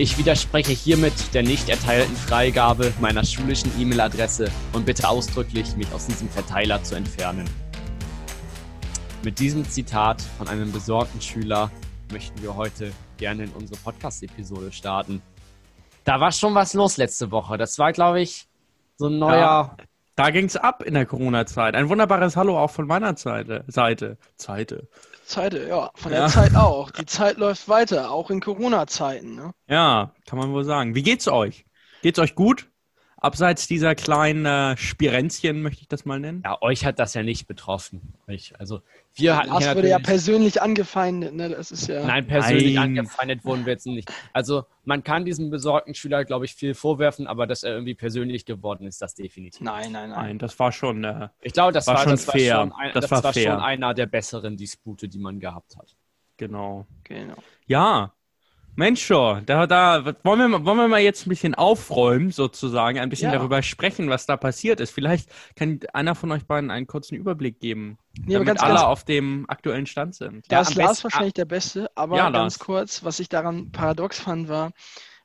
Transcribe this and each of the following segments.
Ich widerspreche hiermit der nicht erteilten Freigabe meiner schulischen E-Mail-Adresse und bitte ausdrücklich, mich aus diesem Verteiler zu entfernen. Mit diesem Zitat von einem besorgten Schüler möchten wir heute gerne in unsere Podcast-Episode starten. Da war schon was los letzte Woche. Das war, glaube ich, so ein neuer. Ja, da ging es ab in der Corona-Zeit. Ein wunderbares Hallo auch von meiner Seite. Seite. Seite. Seite, ja. Von der ja. Zeit auch. Die Zeit läuft weiter, auch in Corona-Zeiten. Ne? Ja, kann man wohl sagen. Wie geht's euch? Geht's euch gut? Abseits dieser kleinen äh, Spirenzchen, möchte ich das mal nennen? Ja, euch hat das ja nicht betroffen. Euch, also wir hatten Lars ja wurde ja persönlich angefeindet, ne? Das ist ja. Nein, persönlich Nein. angefeindet wurden wir jetzt nicht. Also man kann diesem besorgten Schüler, glaube ich, viel vorwerfen, aber dass er irgendwie persönlich geworden ist, das definitiv. Nein, nein, nein. nein das war schon. Äh, ich glaube, das war, war schon das fair. War schon ein, das, das war, war schon einer der besseren Dispute, die man gehabt hat. Genau. Genau. Ja, Mensch, schon, da, da wollen, wir, wollen wir mal jetzt ein bisschen aufräumen, sozusagen, ein bisschen ja. darüber sprechen, was da passiert ist. Vielleicht kann einer von euch beiden einen kurzen Überblick geben, nee, damit ganz, alle ganz, auf dem aktuellen Stand sind. Da ja, ist Lars wahrscheinlich der Beste, aber ja, ganz Lars. kurz, was ich daran paradox fand, war,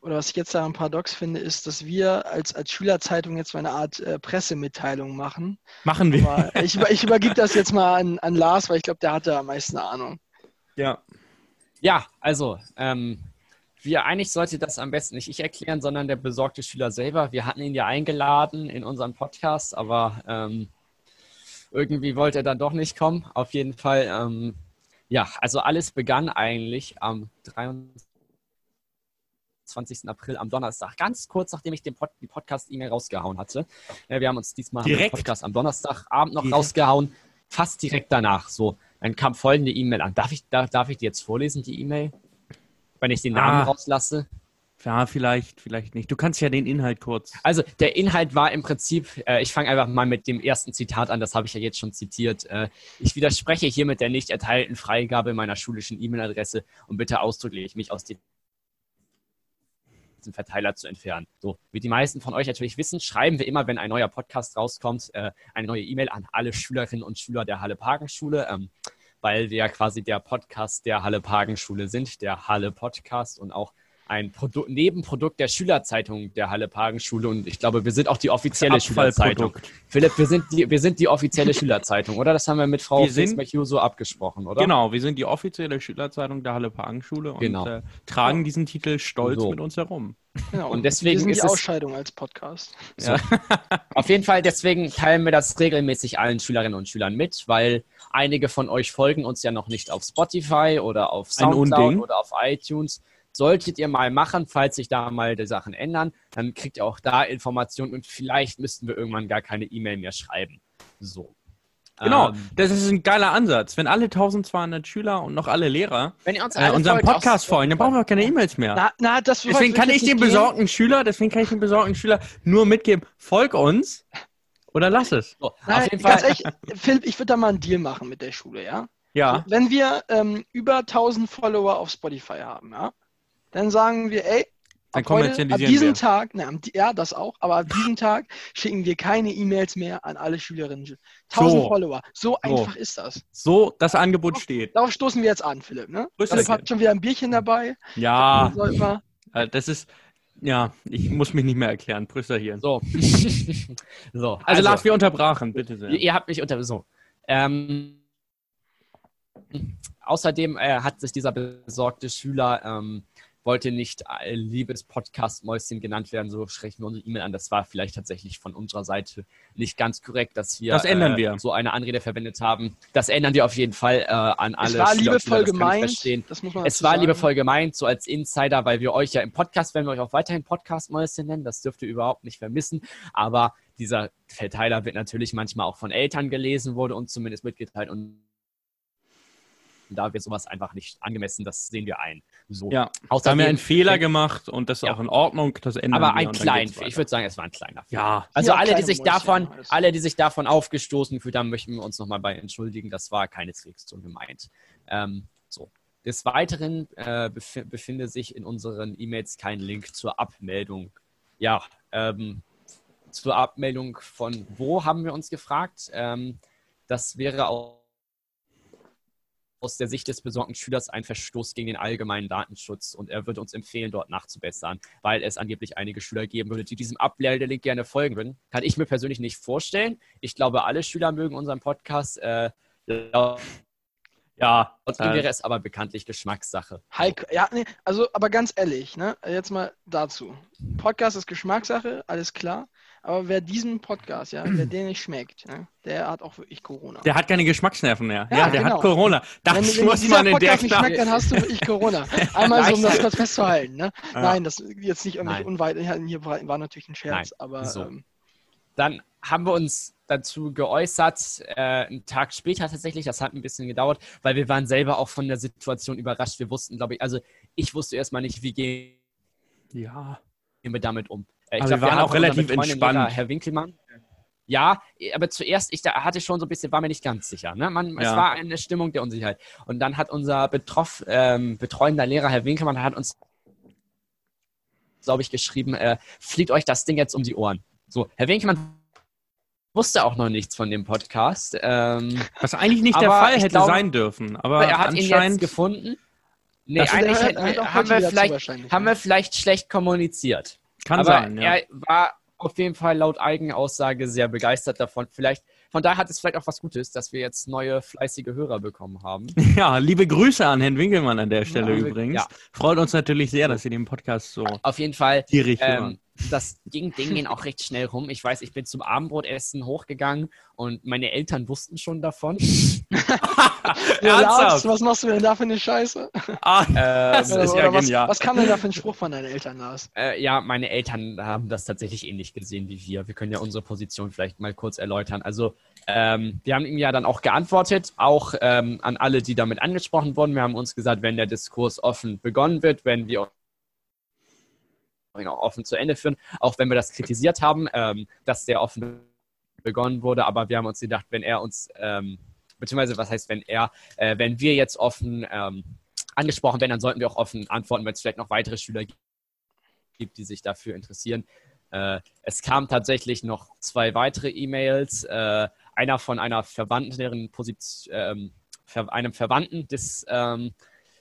oder was ich jetzt daran paradox finde, ist, dass wir als, als Schülerzeitung jetzt mal eine Art äh, Pressemitteilung machen. Machen wir. ich, ich übergebe das jetzt mal an, an Lars, weil ich glaube, der hat da am meisten Ahnung. Ja. Ja, also, ähm, wir eigentlich sollte das am besten nicht ich erklären, sondern der besorgte Schüler selber. Wir hatten ihn ja eingeladen in unseren Podcast, aber ähm, irgendwie wollte er dann doch nicht kommen. Auf jeden Fall, ähm, ja, also alles begann eigentlich am 23. April, am Donnerstag, ganz kurz nachdem ich den Pod die Podcast-E-Mail rausgehauen hatte. Ja, wir haben uns diesmal direkt? den Podcast am Donnerstagabend noch direkt? rausgehauen, fast direkt danach. So, dann kam folgende E-Mail an. Darf ich, darf, darf ich die jetzt vorlesen, die E-Mail? Wenn ich den Namen ah. rauslasse? Ja, vielleicht, vielleicht nicht. Du kannst ja den Inhalt kurz. Also der Inhalt war im Prinzip, äh, ich fange einfach mal mit dem ersten Zitat an, das habe ich ja jetzt schon zitiert. Äh, ich widerspreche hiermit der nicht erteilten Freigabe meiner schulischen E-Mail-Adresse und bitte ausdrücklich mich aus dem Verteiler zu entfernen. So, wie die meisten von euch natürlich wissen, schreiben wir immer, wenn ein neuer Podcast rauskommt, äh, eine neue E-Mail an alle Schülerinnen und Schüler der Halle-Parken-Schule. Ähm, weil wir ja quasi der Podcast der Halle Pagenschule sind, der Halle Podcast und auch ein Produ Nebenprodukt der Schülerzeitung der Halle Pagenschule und ich glaube, wir sind auch die offizielle Schülerzeitung. Philipp, wir sind die, wir sind die offizielle Schülerzeitung, oder? Das haben wir mit Frau Fitzmachew so abgesprochen, oder? Genau, wir sind die offizielle Schülerzeitung der Halle Pagenschule und genau. äh, tragen diesen Titel stolz so. mit uns herum. Genau, und deswegen wir sind die Ausscheidung als Podcast. So. Ja. Auf jeden Fall, deswegen teilen wir das regelmäßig allen Schülerinnen und Schülern mit, weil einige von euch folgen uns ja noch nicht auf Spotify oder auf Soundcloud oder auf iTunes. Solltet ihr mal machen, falls sich da mal die Sachen ändern, dann kriegt ihr auch da Informationen und vielleicht müssten wir irgendwann gar keine E-Mail mehr schreiben. So. Genau, ähm, das ist ein geiler Ansatz. Wenn alle 1200 Schüler und noch alle Lehrer wenn ihr uns äh, unseren Podcast folgen, dann brauchen wir auch keine E-Mails mehr. Na, na, deswegen kann ich dem besorgten Schüler, deswegen kann ich dem besorgten Schüler nur mitgeben, folg uns oder lass es. So, Nein, auf jeden Fall. Ehrlich, Philipp, ich würde da mal einen Deal machen mit der Schule, ja? Ja. Wenn wir ähm, über 1000 Follower auf Spotify haben, ja, dann sagen wir, ey, dann kommerzialisieren ab diesem wir. Tag, na, ja, das auch, aber ab diesem Tag schicken wir keine E-Mails mehr an alle Schülerinnen. 1000 so. Follower. So einfach so. ist das. So, das Angebot steht. Darauf stoßen wir jetzt an, Philipp. Ne? Philipp hat schon wieder ein Bierchen dabei. Ja. Äh, das ist, ja, ich muss mich nicht mehr erklären. Brüssel hier. So. so. Also, also, Lars, wir unterbrachen, bitte sehr. Ihr habt mich unter. So. Ähm, außerdem äh, hat sich dieser besorgte Schüler ähm, wollte nicht äh, liebes Podcast-Mäuschen genannt werden, so sprechen wir unsere E-Mail an. Das war vielleicht tatsächlich von unserer Seite nicht ganz korrekt, dass wir, das ändern äh, wir. so eine Anrede verwendet haben. Das ändern wir auf jeden Fall äh, an alle. Es war liebevoll gemeint. Das muss man es war sagen. liebevoll gemeint, so als Insider, weil wir euch ja im Podcast, wenn wir euch auch weiterhin Podcast-Mäuschen nennen, das dürft ihr überhaupt nicht vermissen. Aber dieser Verteiler wird natürlich manchmal auch von Eltern gelesen, wurde uns zumindest mitgeteilt und da wird sowas einfach nicht angemessen, das sehen wir ein. So. Ja, Außerdem, da haben wir einen Fehler gemacht und das ist ja. auch in Ordnung, das ändern Aber ein kleiner, ich würde sagen, es war ein kleiner Fehler. Ja. Also ja, alle, die sich davon, alle, die sich davon aufgestoßen fühlen, da möchten wir uns nochmal bei entschuldigen, das war keineswegs so gemeint. Ähm, so. Des Weiteren äh, bef befindet sich in unseren E-Mails kein Link zur Abmeldung. Ja, ähm, zur Abmeldung von wo haben wir uns gefragt. Ähm, das wäre auch aus der Sicht des besorgten Schülers ein Verstoß gegen den allgemeinen Datenschutz und er würde uns empfehlen, dort nachzubessern, weil es angeblich einige Schüler geben würde, die diesem Ablehrlink gerne folgen würden. Kann ich mir persönlich nicht vorstellen. Ich glaube, alle Schüler mögen unseren Podcast. Äh, ja, trotzdem äh, wäre es aber bekanntlich Geschmackssache. Heik, ja, nee, also, aber ganz ehrlich, ne, jetzt mal dazu. Podcast ist Geschmackssache, alles klar. Aber wer diesen Podcast, ja, wer den nicht schmeckt, ne, der hat auch wirklich Corona. Der hat keine Geschmacksnerven mehr. Ja, ja der genau. hat Corona. Das wenn, wenn muss man in der nicht schmeckt, dann hast du wirklich Corona. Einmal so, um das kurz festzuhalten. Ne? Ja. Nein, das jetzt nicht irgendwie unweit. Hier war natürlich ein Scherz, Nein. aber. So. Ähm, dann haben wir uns dazu geäußert, äh, einen Tag später tatsächlich, das hat ein bisschen gedauert, weil wir waren selber auch von der Situation überrascht. Wir wussten, glaube ich, also ich wusste erstmal nicht, wie gehen ja. wir damit um. Äh, ich also glaub, wir waren auch relativ entspannt. Herr Winkelmann. Ja, aber zuerst, ich da hatte schon so ein bisschen, war mir nicht ganz sicher. Ne? Man, ja. Es war eine Stimmung der Unsicherheit. Und dann hat unser Betroff, ähm, betreuender Lehrer, Herr Winkelmann, hat uns, glaube ich, geschrieben, äh, fliegt euch das Ding jetzt um die Ohren. So, Herr Winkelmann wusste auch noch nichts von dem Podcast. Ähm, Was eigentlich nicht der Fall hätte glaube, sein dürfen. Aber, aber er hat ihn jetzt gefunden. Nee, eigentlich hat, hat haben, wir vielleicht, haben wir vielleicht schlecht kommuniziert. Kann aber sein, ja. Er war auf jeden Fall laut Eigenaussage sehr begeistert davon. Vielleicht von daher hat es vielleicht auch was Gutes, dass wir jetzt neue fleißige Hörer bekommen haben. Ja, liebe Grüße an Herrn Winkelmann an der Stelle ja, übrigens. Ja. Freut uns natürlich sehr, dass Sie den Podcast so auf jeden Fall ähm, das ging, Ding auch recht schnell rum. Ich weiß, ich bin zum Abendbrotessen hochgegangen und meine Eltern wussten schon davon. ja, Ernsthaft? was machst du denn da für eine Scheiße? Ah, äh, ist ja was, was, kam denn da für ein Spruch von deinen Eltern aus? Äh, ja, meine Eltern haben das tatsächlich ähnlich gesehen wie wir. Wir können ja unsere Position vielleicht mal kurz erläutern. Also, ähm, wir haben ihm ja dann auch geantwortet, auch ähm, an alle, die damit angesprochen wurden. Wir haben uns gesagt, wenn der Diskurs offen begonnen wird, wenn wir offen zu Ende führen, auch wenn wir das kritisiert haben, ähm, dass der offen begonnen wurde. Aber wir haben uns gedacht, wenn er uns, ähm, beziehungsweise was heißt, wenn er, äh, wenn wir jetzt offen ähm, angesprochen werden, dann sollten wir auch offen antworten, wenn es vielleicht noch weitere Schüler gibt, die sich dafür interessieren. Äh, es kamen tatsächlich noch zwei weitere E-Mails. Äh, einer von einer Verwandten, deren Position, ähm, einem Verwandten des ähm,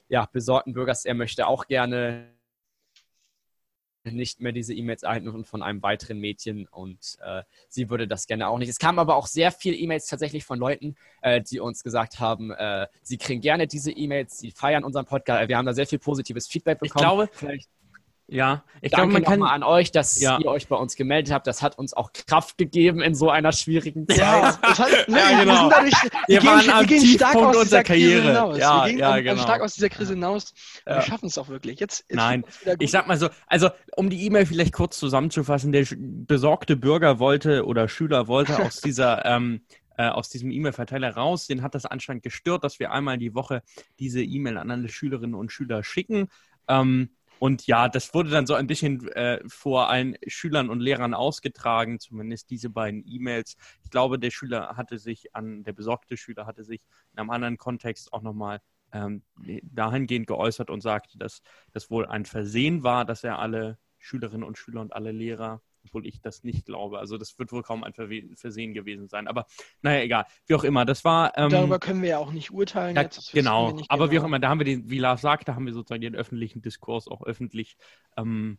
ja, besorgten Bürgers, er möchte auch gerne nicht mehr diese E-Mails erhalten und von einem weiteren Mädchen und äh, sie würde das gerne auch nicht. Es kamen aber auch sehr viele E-Mails tatsächlich von Leuten, äh, die uns gesagt haben, äh, sie kriegen gerne diese E-Mails, sie feiern unseren Podcast. Wir haben da sehr viel positives Feedback bekommen. Ich glaube, vielleicht ja, ich glaube, man kann mal an euch, dass ja. ihr euch bei uns gemeldet habt. Das hat uns auch Kraft gegeben in so einer schwierigen Zeit. Ja, hat, ja genau. Wir, dadurch, wir, wir waren am Tiefpunkt unserer Karriere. Ja, wir gehen ja, genau. stark aus dieser Krise hinaus. Ja. Wir schaffen es auch wirklich. Jetzt, jetzt Nein, ich sag mal so, also um die E-Mail vielleicht kurz zusammenzufassen, der besorgte Bürger wollte oder Schüler wollte aus dieser ähm, äh, aus diesem E-Mail-Verteiler raus. Den hat das anscheinend gestört, dass wir einmal die Woche diese E-Mail an alle Schülerinnen und Schüler schicken. Ähm, und ja, das wurde dann so ein bisschen äh, vor allen Schülern und Lehrern ausgetragen, zumindest diese beiden E-Mails. Ich glaube, der Schüler hatte sich an, der besorgte Schüler hatte sich in einem anderen Kontext auch nochmal ähm, dahingehend geäußert und sagte, dass das wohl ein Versehen war, dass er alle Schülerinnen und Schüler und alle Lehrer obwohl ich das nicht glaube. Also das wird wohl kaum ein Versehen gewesen sein. Aber naja, egal. Wie auch immer, das war. Ähm, Darüber können wir ja auch nicht urteilen. Ja, jetzt, genau, aber genau. wie auch immer, da haben wir den, wie Lars sagte, haben wir sozusagen den öffentlichen Diskurs auch öffentlich ähm,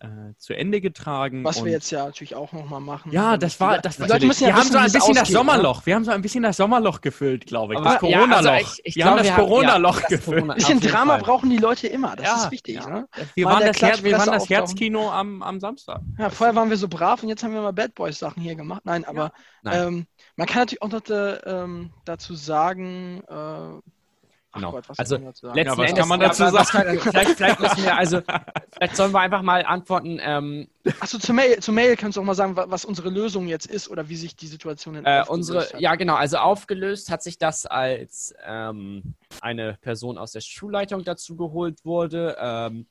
äh, zu Ende getragen. Was wir jetzt ja natürlich auch nochmal machen. Ja, das war, das war Leute müssen ja wir haben so ein bisschen das Sommerloch. Ne? Wir haben so ein bisschen das Sommerloch gefüllt, glaube ich. Aber, das Corona-Loch. Ja, also wir haben das Corona-Loch ja, gefüllt. Ein bisschen Drama Fall. brauchen die Leute immer. Das ja, ist wichtig. Ne? Wir, waren das, Her wir waren das Herzkino am, am Samstag. Ja, vorher waren wir so brav und jetzt haben wir mal Bad Boys Sachen hier gemacht. Nein, aber Nein. Ähm, man kann natürlich auch noch ähm, dazu sagen, äh, Genau. Gott, also letzten ja, was Endes, kann man dazu sagen? Kann, vielleicht, vielleicht, müssen wir, also vielleicht sollen wir einfach mal antworten. Ähm, Achso, zur Mail, zur Mail kannst du auch mal sagen, was unsere Lösung jetzt ist oder wie sich die Situation äh, unsere, hat. Ja, genau. Also aufgelöst hat sich das, als ähm, eine Person aus der Schulleitung dazu geholt wurde. Ähm,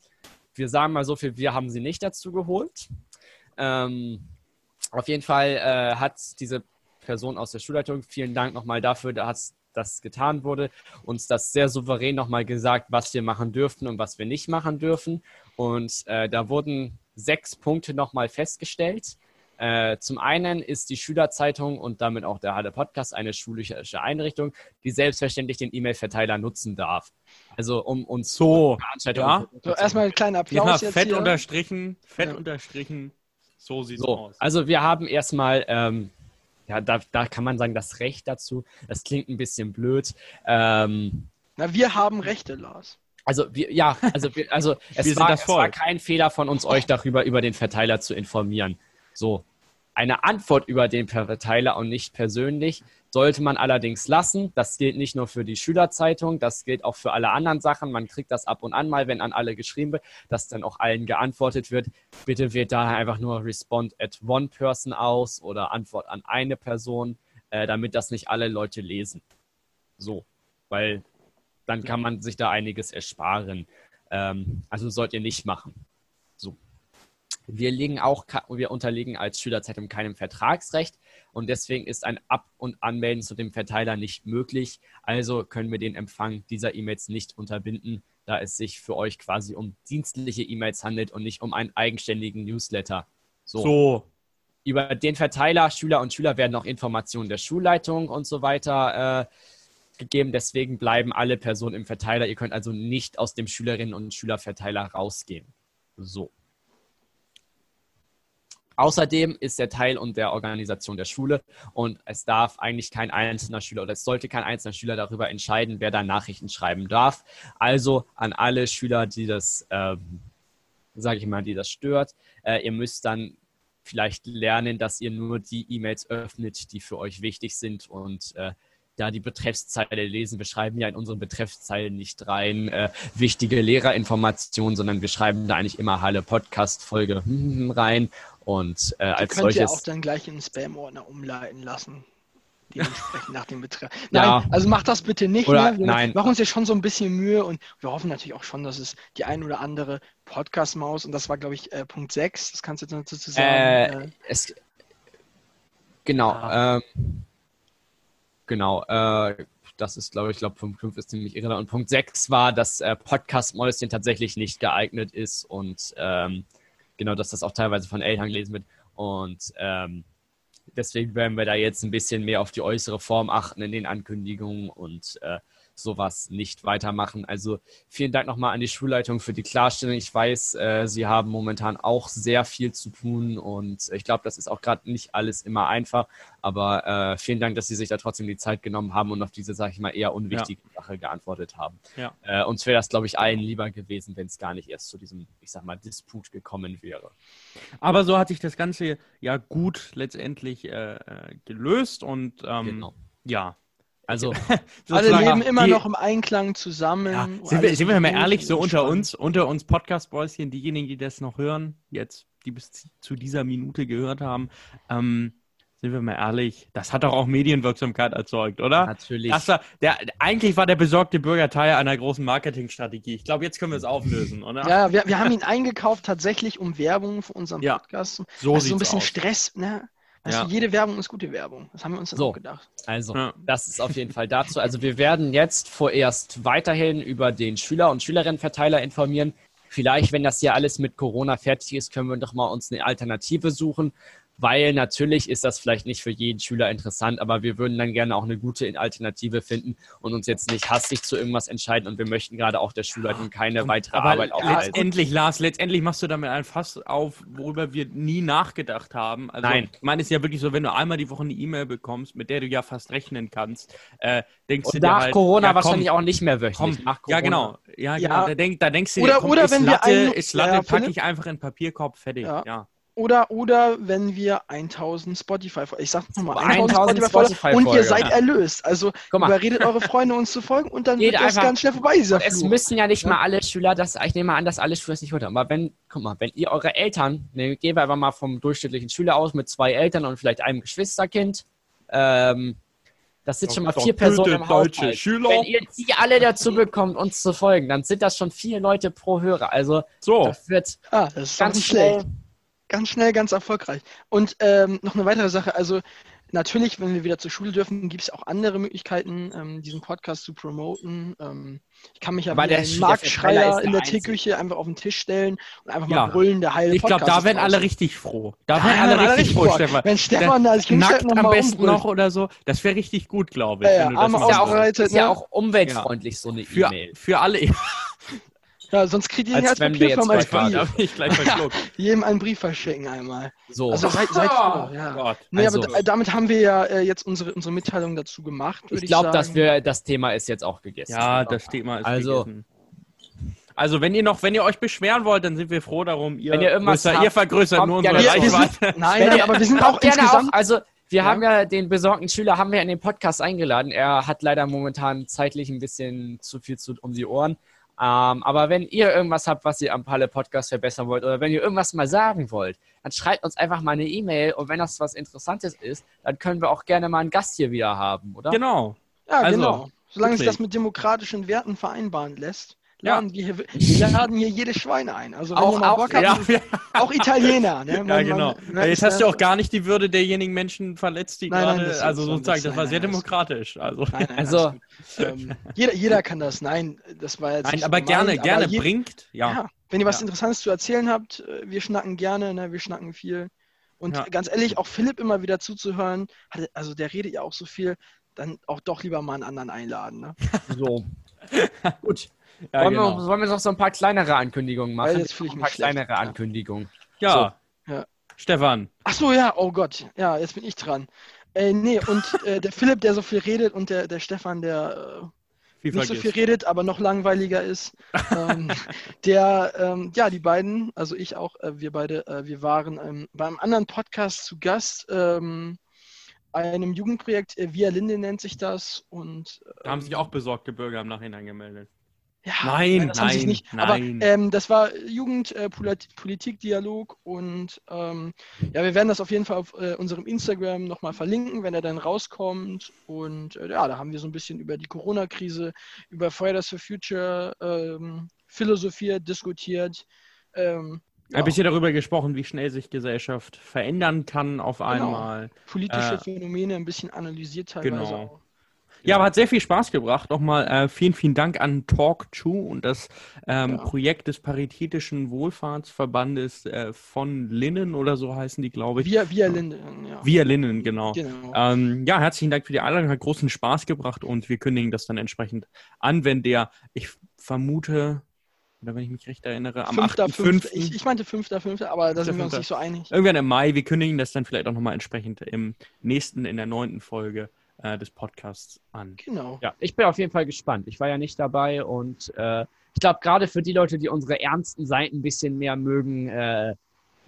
wir sagen mal so viel, wir haben sie nicht dazu geholt. Ähm, auf jeden Fall äh, hat diese Person aus der Schulleitung, vielen Dank nochmal dafür, da hat das getan wurde, uns das sehr souverän nochmal gesagt, was wir machen dürften und was wir nicht machen dürfen. Und äh, da wurden sechs Punkte nochmal festgestellt. Äh, zum einen ist die Schülerzeitung und damit auch der Halle Podcast eine schulische Einrichtung, die selbstverständlich den E-Mail-Verteiler nutzen darf. Also um uns so, ja. so erstmal einen kleinen Applaus jetzt fett hier. unterstrichen, fett ja. unterstrichen. So sieht es so, aus. Also wir haben erstmal ähm, ja, da, da kann man sagen, das Recht dazu. Das klingt ein bisschen blöd. Ähm, Na, wir haben Rechte, Lars. Also wir, ja, also, wir, also es, war, es war kein Fehler von uns, euch darüber über den Verteiler zu informieren. So, eine Antwort über den Verteiler und nicht persönlich sollte man allerdings lassen. Das gilt nicht nur für die Schülerzeitung, das gilt auch für alle anderen Sachen. Man kriegt das ab und an mal, wenn an alle geschrieben wird, dass dann auch allen geantwortet wird. Bitte wählt da einfach nur Respond at one person aus oder Antwort an eine Person, äh, damit das nicht alle Leute lesen. So, weil dann kann man sich da einiges ersparen. Ähm, also sollt ihr nicht machen. So. Wir, legen auch, wir unterliegen als Schülerzeitung keinem Vertragsrecht und deswegen ist ein Ab- und Anmelden zu dem Verteiler nicht möglich. Also können wir den Empfang dieser E-Mails nicht unterbinden, da es sich für euch quasi um dienstliche E-Mails handelt und nicht um einen eigenständigen Newsletter. So. so. Über den Verteiler, Schüler und Schüler werden auch Informationen der Schulleitung und so weiter äh, gegeben. Deswegen bleiben alle Personen im Verteiler. Ihr könnt also nicht aus dem Schülerinnen- und Schülerverteiler rausgehen. So. Außerdem ist er Teil und der Organisation der Schule und es darf eigentlich kein einzelner Schüler oder es sollte kein einzelner Schüler darüber entscheiden, wer da Nachrichten schreiben darf. Also an alle Schüler, die das, ähm, sage ich mal, die das stört, äh, ihr müsst dann vielleicht lernen, dass ihr nur die E-Mails öffnet, die für euch wichtig sind und äh, da die Betreffszeile lesen. Wir schreiben ja in unseren Betreffszeilen nicht rein äh, wichtige Lehrerinformationen, sondern wir schreiben da eigentlich immer Halle Podcast Folge rein und äh, als könnt solches. Ihr auch dann gleich in den Spam-Ordner umleiten lassen. Dementsprechend nach dem Betreff. Nein, ja. also macht das bitte nicht. Oder, ne? Wir nein. machen uns ja schon so ein bisschen Mühe und wir hoffen natürlich auch schon, dass es die ein oder andere Podcast-Maus, und das war, glaube ich, äh, Punkt 6, das kannst du jetzt dazu sagen. Äh, äh. Es, genau. Ah. Ähm, genau. Äh, das ist, glaube ich, glaube Punkt 5 ist ziemlich irrelevant. Und Punkt 6 war, dass äh, Podcast-Mäuschen tatsächlich nicht geeignet ist und ähm, genau, dass das auch teilweise von Eltern gelesen wird. Und ähm, deswegen werden wir da jetzt ein bisschen mehr auf die äußere Form achten in den Ankündigungen und äh, sowas nicht weitermachen. Also vielen Dank nochmal an die Schulleitung für die Klarstellung. Ich weiß, äh, Sie haben momentan auch sehr viel zu tun und ich glaube, das ist auch gerade nicht alles immer einfach. Aber äh, vielen Dank, dass Sie sich da trotzdem die Zeit genommen haben und auf diese, sage ich mal, eher unwichtige ja. Sache geantwortet haben. Ja. Äh, uns wäre das, glaube ich, allen lieber gewesen, wenn es gar nicht erst zu diesem, ich sag mal, Disput gekommen wäre. Aber so hat sich das Ganze ja gut letztendlich äh, äh gelöst und ähm, genau. ja, also, alle leben immer die, noch im Einklang zusammen. Ja, sind, wir, sind wir mal ehrlich, so unter uns, unter uns Podcast-Bäuschen, diejenigen, die das noch hören, jetzt, die bis zu dieser Minute gehört haben, ähm, sind wir mal ehrlich, das hat doch auch Medienwirksamkeit erzeugt, oder? Natürlich. Das war, der, eigentlich war der besorgte Bürger Teil einer großen Marketingstrategie. Ich glaube, jetzt können wir es auflösen, oder? Ja, wir, wir haben ihn eingekauft tatsächlich um Werbung für unseren Podcast. Ja, so also so ein bisschen aus. Stress, ne? Also ja. jede Werbung ist gute Werbung. Das haben wir uns dann so, auch gedacht. Also, ja. das ist auf jeden Fall dazu. Also wir werden jetzt vorerst weiterhin über den Schüler- und Schülerinnenverteiler informieren. Vielleicht, wenn das hier alles mit Corona fertig ist, können wir doch mal uns eine Alternative suchen weil natürlich ist das vielleicht nicht für jeden Schüler interessant, aber wir würden dann gerne auch eine gute Alternative finden und uns jetzt nicht hastig zu irgendwas entscheiden und wir möchten gerade auch der Schulleitung keine weitere aber Arbeit aufhalten. Letztendlich, Lars, letztendlich machst du damit ein Fass auf, worüber wir nie nachgedacht haben. Also, Nein. Ich meine, es ist ja wirklich so, wenn du einmal die Woche eine E-Mail bekommst, mit der du ja fast rechnen kannst, äh, denkst und du dir nach halt, Corona ja, komm, wahrscheinlich auch nicht mehr wöchentlich. Komm, ja, genau. Ja, genau. Ja. Da, denk, da denkst du oder, dir, komm, oder wenn Latte, wir ein, ist Latte, ja, packe ich einfach in den Papierkorb, fertig. ja. ja. Oder, oder wenn wir 1000 Spotify, ich sag nochmal, 1000, 1000 Spotify, Spotify und ihr seid ja. erlöst. Also überredet eure Freunde uns zu folgen und dann Geht wird das ganz schnell vorbei, dieser Es müssen ja nicht ja. mal alle Schüler, das, ich nehme mal an, dass alle Schüler es nicht hören. Aber wenn, guck mal, wenn ihr eure Eltern, ne, gehen wir einfach mal vom durchschnittlichen Schüler aus mit zwei Eltern und vielleicht einem Geschwisterkind, ähm, das sind schon mal vier Personen im Haushalt. Schüler. Wenn ihr die alle dazu bekommt, uns zu folgen, dann sind das schon vier Leute pro Hörer. Also so. das wird ah, das ganz schnell. Ganz schnell, ganz erfolgreich. Und ähm, noch eine weitere Sache, also natürlich, wenn wir wieder zur Schule dürfen, gibt es auch andere Möglichkeiten, ähm, diesen Podcast zu promoten. Ähm, ich kann mich ja bei den Marktschreier in der Teeküche einfach auf den Tisch stellen und einfach ja. mal brüllen, der heile Ich glaube, da werden alle richtig froh. Da ja, werden alle, alle richtig froh, Stefan. Wenn Stefan da sich nackt noch am besten noch oder so, das wäre richtig gut, glaube ich. Ja, ja, das ist, ja auch, ist ja auch umweltfreundlich, so eine E-Mail. Für, für alle. Ja, sonst kriegt ihr ein Herzpapier vom als Brief. ich gleich verschluckt. Jedem einen Brief verschicken einmal. So. Also seid, seid oh, ja. Gott. Nee, also. aber damit haben wir ja äh, jetzt unsere, unsere Mitteilung dazu gemacht. Ich glaube, dass wir das Thema ist jetzt auch gegessen. Ja, das Thema ist also, gegessen. Also wenn ihr noch, wenn ihr euch beschweren wollt, dann sind wir froh darum. Ihr, wenn ihr, irgendwas größer, habt, ihr vergrößert nur unsere Reichweite. Nein, aber wir sind auch insgesamt. Auch, also wir ja. haben ja den besorgten Schüler haben wir in den Podcast eingeladen. Er hat leider momentan zeitlich ein bisschen zu viel zu, um die Ohren. Ähm, aber wenn ihr irgendwas habt, was ihr am Palle Podcast verbessern wollt oder wenn ihr irgendwas mal sagen wollt, dann schreibt uns einfach mal eine E-Mail und wenn das was Interessantes ist, dann können wir auch gerne mal einen Gast hier wieder haben, oder? Genau. Ja, also, genau. Solange sich das mit demokratischen Werten vereinbaren lässt laden ja. wir, wir laden hier jedes Schwein ein. Also auch, auch, habt, ja. auch Italiener. Ne? ja, genau. Man, Jetzt hast du auch gar nicht die Würde derjenigen Menschen verletzt, die nein, gerade, also sozusagen, das war sehr demokratisch. Also, nein, nein, also ähm, jeder, jeder kann das. Nein, das war jetzt. Nein, aber gerne, gemeint, gerne je, bringt. Ja. ja. Wenn ihr was Interessantes zu erzählen habt, äh, wir schnacken gerne, ne? wir schnacken viel. Und ja. ganz ehrlich, auch Philipp immer wieder zuzuhören, also der redet ja auch so viel, dann auch doch lieber mal einen anderen einladen. Ne? So. Gut. Ja, wollen, genau. wir, wollen wir noch so ein paar kleinere Ankündigungen machen? Weil jetzt fühle ich ein paar kleinere schlecht. Ankündigungen. Ja. So. ja. Stefan. Ach so, ja, oh Gott. Ja, jetzt bin ich dran. Äh, nee, und äh, der Philipp, der so viel redet und der, der Stefan, der äh, nicht so viel redet, aber noch langweiliger ist. ähm, der, ähm, ja, die beiden, also ich auch, äh, wir beide, äh, wir waren ähm, beim anderen Podcast zu Gast, ähm, einem Jugendprojekt, äh, Via Linde nennt sich das. Und, da haben sich ähm, auch besorgte Bürger im Nachhinein gemeldet. Ja, nein, das nein, nicht. Nein. Aber ähm, das war Jugend-Politik-Dialog äh, und ähm, ja, wir werden das auf jeden Fall auf äh, unserem Instagram nochmal verlinken, wenn er dann rauskommt. Und äh, ja, da haben wir so ein bisschen über die Corona-Krise, über Fridays for Future ähm, philosophiert, diskutiert. Ähm, ein bisschen darüber gesprochen, wie schnell sich Gesellschaft verändern kann auf genau. einmal. Politische äh, Phänomene ein bisschen analysiert teilweise genau. auch. Ja, aber hat sehr viel Spaß gebracht. Nochmal äh, vielen, vielen Dank an Talk2 und das ähm, ja. Projekt des Paritätischen Wohlfahrtsverbandes äh, von Linnen oder so heißen die, glaube ich. Via, via Linnen, ja. Via Linnen, genau. genau. Ähm, ja, herzlichen Dank für die Einladung, hat großen Spaß gebracht und wir kündigen das dann entsprechend an, wenn der, ich vermute, oder wenn ich mich recht erinnere, am 8.5. Ich, ich meinte 5.5., aber da sind wir uns nicht so einig. Irgendwann im Mai, wir kündigen das dann vielleicht auch nochmal entsprechend im nächsten, in der neunten Folge äh, des Podcasts an. Genau. Ja, ich bin auf jeden Fall gespannt. Ich war ja nicht dabei und äh, ich glaube, gerade für die Leute, die unsere ernsten Seiten ein bisschen mehr mögen, äh,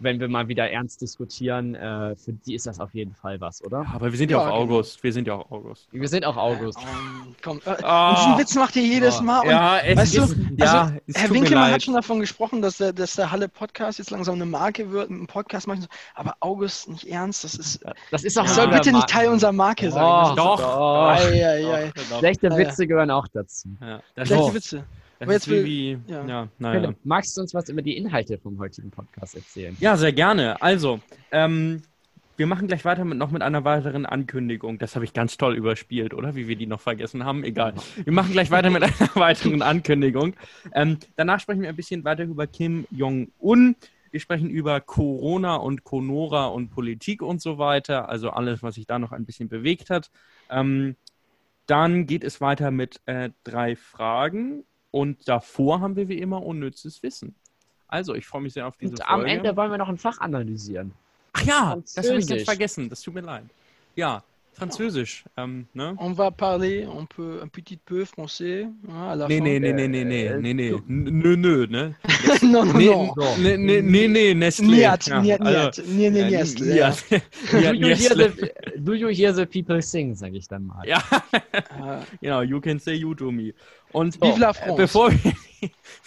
wenn wir mal wieder ernst diskutieren, äh, für die ist das auf jeden Fall was, oder? aber wir sind ja, ja auch genau. August. Wir sind ja auch August. Wir sind auch August. Ähm, komm, äh, oh. diesen Witz macht ihr jedes oh. Mal. Und, ja, es weißt ist, du, ja, also, Herr Winkelmann hat schon davon gesprochen, dass der, dass der Halle Podcast jetzt langsam eine Marke wird, ein Podcast machen. Aber August nicht ernst, das ist. Das ist auch soll bitte nicht Teil unserer Marke oh, sein. Doch. doch. Ei, ei, ei. Schlechte Witze gehören auch dazu. Schlechte Witze. Aber jetzt will, wie, ja. ja naja. magst du uns was über die Inhalte vom heutigen Podcast erzählen? Ja, sehr gerne. Also, ähm, wir machen gleich weiter mit, noch mit einer weiteren Ankündigung. Das habe ich ganz toll überspielt, oder? Wie wir die noch vergessen haben. Egal. Wir machen gleich weiter mit einer weiteren Ankündigung. Ähm, danach sprechen wir ein bisschen weiter über Kim Jong-un. Wir sprechen über Corona und Conora und Politik und so weiter. Also alles, was sich da noch ein bisschen bewegt hat. Ähm, dann geht es weiter mit äh, drei Fragen und davor haben wir wie immer unnützes Wissen. Also, ich freue mich sehr auf diese Und Folge. am Ende wollen wir noch ein Fach analysieren. Ach ja, das habe ich ganz vergessen. Das tut mir leid. Ja, Französisch. Ähm, ne? On va parler un, peu, un petit peu français. À la nee, fin. nee, nee, nee, nee, nee, nee, nee, nö, nö, ne? non, non, non. Nee, nee, nee, nee, Nestlé. Niet, niet, niet, nee, nee, Nestlé. Do you hear the people sing, sage ich dann mal. Ja, genau, you can say you to me. Und Vive la France. bevor wir,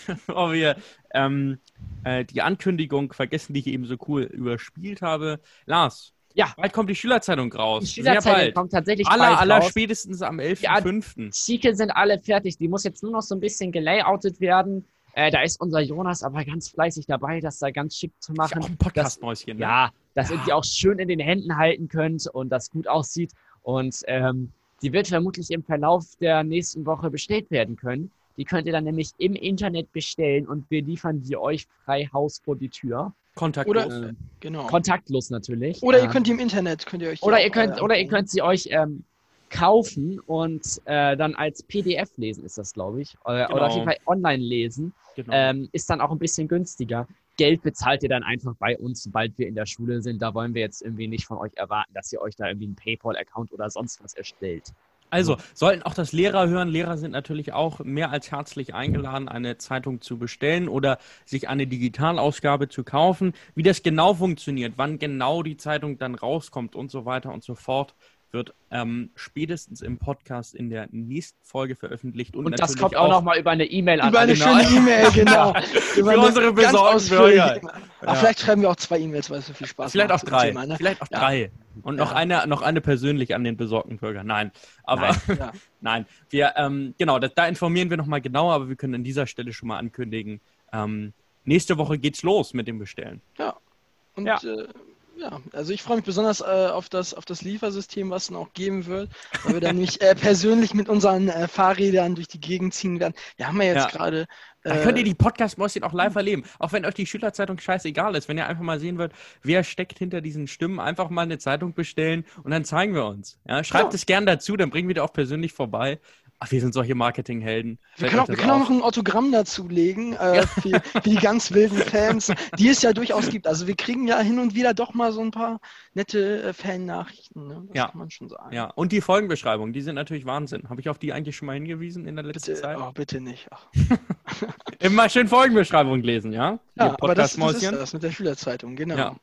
bevor wir ähm, äh, die Ankündigung vergessen, die ich eben so cool überspielt habe, Lars, ja. Bald kommt die Schülerzeitung raus. Die Schülerzeitung kommt tatsächlich aller, bald aller raus. spätestens am 11.05. Die Artikel sind alle fertig. Die muss jetzt nur noch so ein bisschen gelayoutet werden. Äh, da ist unser Jonas aber ganz fleißig dabei, das da ganz schick zu machen. Ist ja auch ein Podcast-Mäuschen. Ne? Ja, dass ja. ihr die auch schön in den Händen halten könnt und das gut aussieht. Und ähm, die wird vermutlich im Verlauf der nächsten Woche bestellt werden können. Die könnt ihr dann nämlich im Internet bestellen und wir liefern die euch frei Haus vor die Tür. Kontaktlos. Oder, äh, genau. Kontaktlos natürlich. Oder ihr ähm, könnt die im Internet, könnt ihr euch Oder ihr könnt, oder ihr könnt sie euch ähm, kaufen und äh, dann als PDF lesen, ist das, glaube ich. Oder, genau. oder, auf jeden Fall online lesen. Genau. Ähm, ist dann auch ein bisschen günstiger. Geld bezahlt ihr dann einfach bei uns, sobald wir in der Schule sind. Da wollen wir jetzt irgendwie nicht von euch erwarten, dass ihr euch da irgendwie einen PayPal-Account oder sonst was erstellt. Also, sollten auch das Lehrer hören. Lehrer sind natürlich auch mehr als herzlich eingeladen, eine Zeitung zu bestellen oder sich eine Digitalausgabe zu kaufen. Wie das genau funktioniert, wann genau die Zeitung dann rauskommt und so weiter und so fort, wird ähm, spätestens im Podcast in der nächsten Folge veröffentlicht. Und, und das kommt auch, auch nochmal über eine E-Mail an. Über eine genau. schöne E-Mail, genau. Für unsere besorgten Bürger. Ja. Vielleicht schreiben wir auch zwei E-Mails, weil es so viel Spaß Vielleicht macht. Auch drei. Thema, ne? Vielleicht auch ja. drei. Und noch, eine, noch eine persönlich an den besorgten Bürger. Nein, aber nein, nein. wir, ähm, genau, da, da, informieren wir nochmal genauer, aber wir können an dieser Stelle schon mal ankündigen, ähm, nächste Woche geht's los mit dem Bestellen. Ja. Und ja. Äh, ja, also ich freue mich besonders äh, auf, das, auf das Liefersystem, was es dann auch geben wird, weil wir dann nicht äh, persönlich mit unseren äh, Fahrrädern durch die Gegend ziehen werden. Wir haben ja jetzt ja. gerade. da könnt ihr die Podcast-Mäuschen auch live erleben. Auch wenn euch die Schülerzeitung scheißegal ist. Wenn ihr einfach mal sehen wollt, wer steckt hinter diesen Stimmen, einfach mal eine Zeitung bestellen und dann zeigen wir uns. Ja, schreibt ja. es gern dazu, dann bringen wir die auch persönlich vorbei. Ach, wir sind solche Marketinghelden. Wir können, auch, wir können auch noch ein Autogramm dazulegen äh, für, für, die ganz wilden Fans, die es ja durchaus gibt. Also wir kriegen ja hin und wieder doch mal so ein paar nette äh, Fan-Nachrichten. Ne? Das ja. kann man schon sagen. Ja, und die Folgenbeschreibungen, die sind natürlich Wahnsinn. Habe ich auf die eigentlich schon mal hingewiesen in der letzten bitte, Zeit? Oh, bitte nicht. Immer schön Folgenbeschreibung lesen, ja? Ja, aber das, das ist das mit der Schülerzeitung, genau. Ja.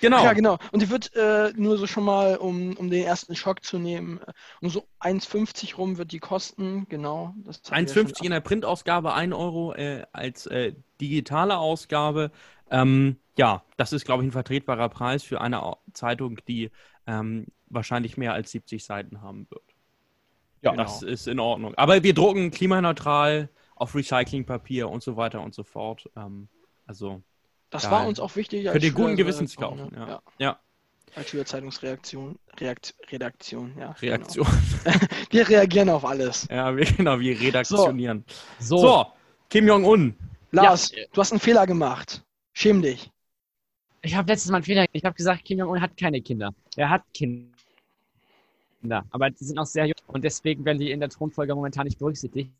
Genau. Ja, genau. Und die wird äh, nur so schon mal, um, um den ersten Schock zu nehmen, äh, um so 1,50 rum wird die kosten, genau. 1,50 in der Printausgabe, 1 Euro äh, als äh, digitale Ausgabe. Ähm, ja, das ist, glaube ich, ein vertretbarer Preis für eine Zeitung, die ähm, wahrscheinlich mehr als 70 Seiten haben wird. Ja, genau. das ist in Ordnung. Aber wir drucken klimaneutral auf Recyclingpapier und so weiter und so fort. Ähm, also das da war uns auch wichtig. Für den guten Gewissens kaufen. Ja. ja. ja. Als Schülerzeitungsreaktion, Reakt, Redaktion, ja. Genau. Reaktion. Genau. wir reagieren auf alles. Ja, wir, genau, wir redaktionieren. So, so. so Kim Jong-un. Lars, ja. du hast einen Fehler gemacht. Schäm dich. Ich habe letztes Mal einen Fehler Ich habe gesagt, Kim Jong-un hat keine Kinder. Er hat Kinder. Aber die sind auch sehr jung und deswegen werden die in der Thronfolge momentan nicht berücksichtigt.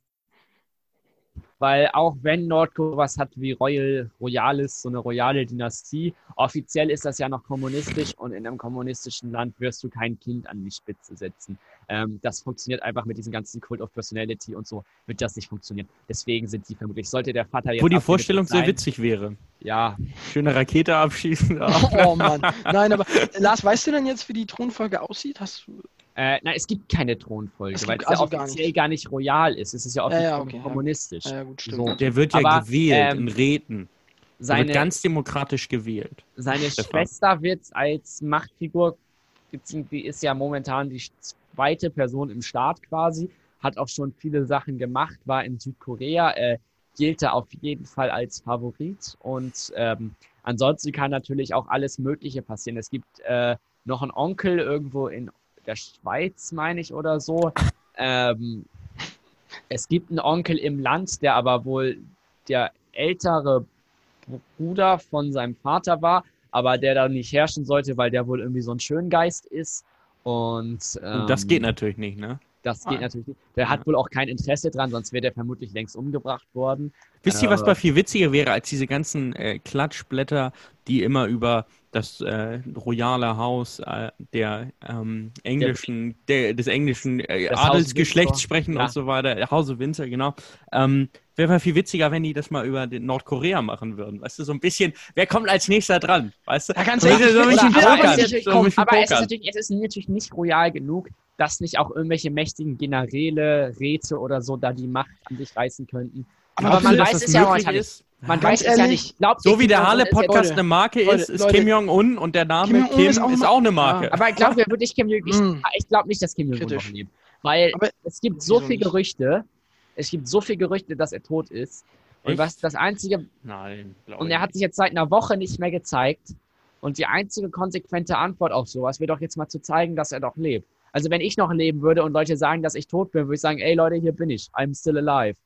Weil auch wenn Nordkorea was hat wie Royal, Royales, so eine royale Dynastie, offiziell ist das ja noch kommunistisch und in einem kommunistischen Land wirst du kein Kind an die Spitze setzen. Ähm, das funktioniert einfach mit diesem ganzen Cult of Personality und so, wird das nicht funktionieren. Deswegen sind die vermutlich, sollte der Vater jetzt. Wo die Vorstellung sein, sehr witzig wäre. Ja. Schöne Rakete abschießen. oh Mann. Nein, aber Lars, weißt du denn jetzt, wie die Thronfolge aussieht? Hast du. Äh, nein, es gibt keine Thronfolge, es weil es also ja offiziell gar nicht. gar nicht. royal ist. Es ist ja offiziell ja, ja, okay, kommunistisch. Ja, gut, so. Der wird ja Aber, gewählt ähm, in Räten. Seine, der wird ganz demokratisch gewählt. Seine Schwester wird als Machtfigur, die ist ja momentan die zweite Person im Staat quasi, hat auch schon viele Sachen gemacht, war in Südkorea, äh, gilt da auf jeden Fall als Favorit und ähm, ansonsten kann natürlich auch alles Mögliche passieren. Es gibt äh, noch einen Onkel irgendwo in der Schweiz, meine ich, oder so. Ähm, es gibt einen Onkel im Land, der aber wohl der ältere Bruder von seinem Vater war, aber der da nicht herrschen sollte, weil der wohl irgendwie so ein Schöngeist ist. Und, ähm, Und das geht natürlich nicht, ne? Das geht ah. natürlich nicht. Der ja. hat wohl auch kein Interesse dran, sonst wäre der vermutlich längst umgebracht worden. Wisst ihr, was mal viel witziger wäre als diese ganzen äh, Klatschblätter, die immer über das äh, royale Haus äh, der ähm, englischen, der, des englischen äh, Adelsgeschlechts sprechen ja. und so weiter, Hause Winter, genau. Ähm, Wäre mal viel witziger, wenn die das mal über den Nordkorea machen würden. Weißt du, so ein bisschen, wer kommt als nächster dran? Weißt du? Ja, ganz ehrlich, so ein bisschen so aber es, ist natürlich, es ist natürlich nicht royal genug, dass nicht auch irgendwelche mächtigen Generäle, Räte oder so da die Macht an sich reißen könnten. Aber, aber man weiß es ja momentan nicht. Man weiß es ja nicht. Glaubt so wie der Halle-Podcast eine Marke ist, ist Kim Jong-un und der Name Kim, Kim ist, auch, ist auch eine Marke. Ja. Aber ich glaube wirklich Kim Jong-un, ich, mm. ich glaube nicht, dass Kim Jong-un noch lebt. Weil aber es gibt so viele Gerüchte, es gibt so viele Gerüchte, dass er tot ist. Und was das einzige. Nein. Und er hat sich jetzt seit einer Woche nicht mehr gezeigt. Und die einzige konsequente Antwort auf sowas wäre doch jetzt mal zu zeigen, dass er doch lebt. Also wenn ich noch leben würde und Leute sagen, dass ich tot bin, würde ich sagen, ey Leute, hier bin ich. I'm still alive.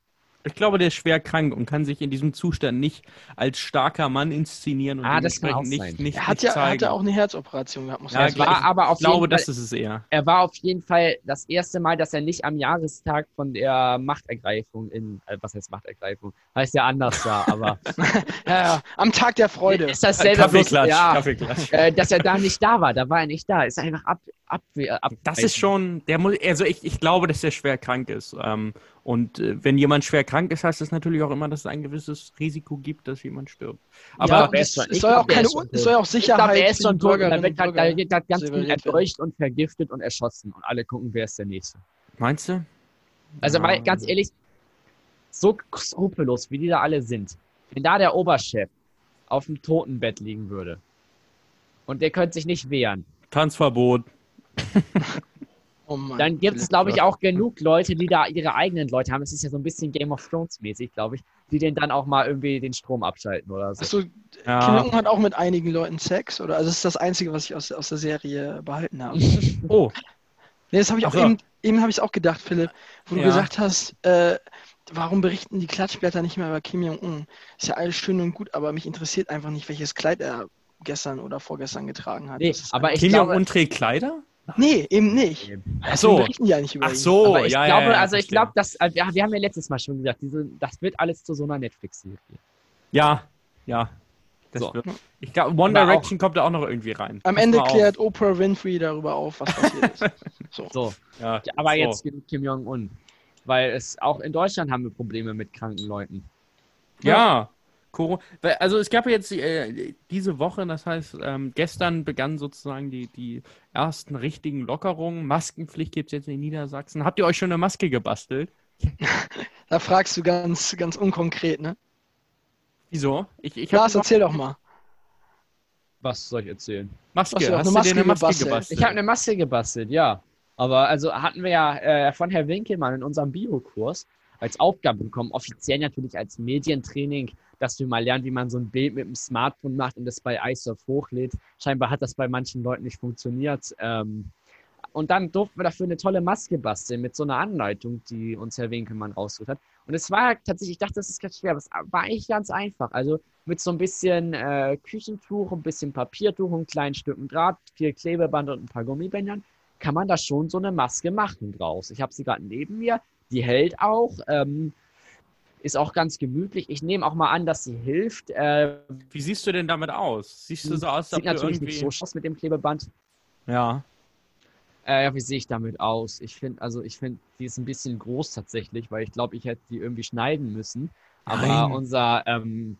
Ich glaube, der ist schwer krank und kann sich in diesem Zustand nicht als starker Mann inszenieren und ah, das kann auch nicht, sein. nicht, er hat ja, er hat ja auch eine Herzoperation gehabt. Muss ja, ich, war aber auf ich glaube, Fall, das ist es eher. Er war auf jeden Fall das erste Mal, dass er nicht am Jahrestag von der Machtergreifung in, äh, was heißt Machtergreifung? Heißt ja anders da, aber. ja, ja, am Tag der Freude. Ist dasselbe. Kaffeeklatsch, ja, Kaffeeklatsch. Äh, dass er da nicht da war, da war er nicht da. Ist einfach ab, ab, ab Das ist schon, der muss, also ich, ich glaube, dass er schwer krank ist. Ähm, und äh, wenn jemand schwer krank ist, heißt das natürlich auch immer, dass es ein gewisses Risiko gibt, dass jemand stirbt. Aber ja, es, es, soll auch keine, es soll auch Sicherheit. Ich er ist. Da wird, halt, da wird halt ganz viel erdolcht und vergiftet und erschossen. Und alle gucken, wer ist der Nächste. Meinst du? Also, ja. weil, ganz ehrlich, so skrupellos, wie die da alle sind, wenn da der Oberchef auf dem Totenbett liegen würde und der könnte sich nicht wehren. Tanzverbot. Oh dann gibt es, glaube ich, auch genug Leute, die da ihre eigenen Leute haben. Es ist ja so ein bisschen Game of Thrones mäßig, glaube ich, die den dann auch mal irgendwie den Strom abschalten oder so. Achso, ja. Kim Jong hat auch mit einigen Leuten Sex, oder? Also das ist das Einzige, was ich aus, aus der Serie behalten habe. oh. Nee, das habe ich auch so. eben, eben habe ich es auch gedacht, Philipp, wo ja. du gesagt hast, äh, warum berichten die Klatschblätter nicht mehr über Kim Jong-un? Ist ja alles schön und gut, aber mich interessiert einfach nicht, welches Kleid er gestern oder vorgestern getragen hat. Nee, aber ich Kim Jong-un trägt Kleider? Nee, eben nicht. Ach so. Ja nicht Ach so, Aber ich ja, glaube, ja, ja, also ich glaube, dass wir, wir haben ja letztes Mal schon gesagt, diese, das wird alles zu so einer Netflix-Serie. Ja, ja. So. Wird, ich glaube, One Aber Direction auch, kommt da auch noch irgendwie rein. Am Ende klärt auf. Oprah Winfrey darüber auf, was passiert ist. So. so. Ja, Aber so. jetzt Kim Jong-un. Weil es auch in Deutschland haben wir Probleme mit kranken Leuten. Ja. Also es gab ja jetzt äh, diese Woche, das heißt, ähm, gestern begannen sozusagen die, die ersten richtigen Lockerungen. Maskenpflicht gibt es jetzt in Niedersachsen. Habt ihr euch schon eine Maske gebastelt? da fragst du ganz, ganz unkonkret, ne? Wieso? Ich, ich Lars, erzähl doch mal. Was soll ich erzählen? Maske, hast, hast du Maske dir eine Maske gebastelt? gebastelt? Ich habe eine Maske gebastelt, ja. Aber also hatten wir ja äh, von Herr Winkelmann in unserem Biokurs als Aufgabe bekommen, offiziell natürlich als Medientraining, dass wir mal lernen, wie man so ein Bild mit dem Smartphone macht und das bei iSurf hochlädt. Scheinbar hat das bei manchen Leuten nicht funktioniert. Ähm, und dann durften wir dafür eine tolle Maske basteln mit so einer Anleitung, die uns Herr Winkelmann rausgesucht hat. Und es war tatsächlich, ich dachte, das ist ganz schwer, aber es war eigentlich ganz einfach. Also mit so ein bisschen äh, Küchentuch, ein bisschen Papiertuch, ein kleinen Stücken Draht, viel Klebeband und ein paar Gummibändern kann man da schon so eine Maske machen draus. Ich habe sie gerade neben mir. Die hält auch. Ähm, ist auch ganz gemütlich. Ich nehme auch mal an, dass sie hilft. Äh, Wie siehst du denn damit aus? Siehst du so aus, als Sieht natürlich irgendwie... nicht so aus mit dem Klebeband. Ja. Äh, wie sehe ich damit aus? Ich finde, also ich finde, die ist ein bisschen groß tatsächlich, weil ich glaube, ich hätte die irgendwie schneiden müssen. Aber Nein. unser ähm,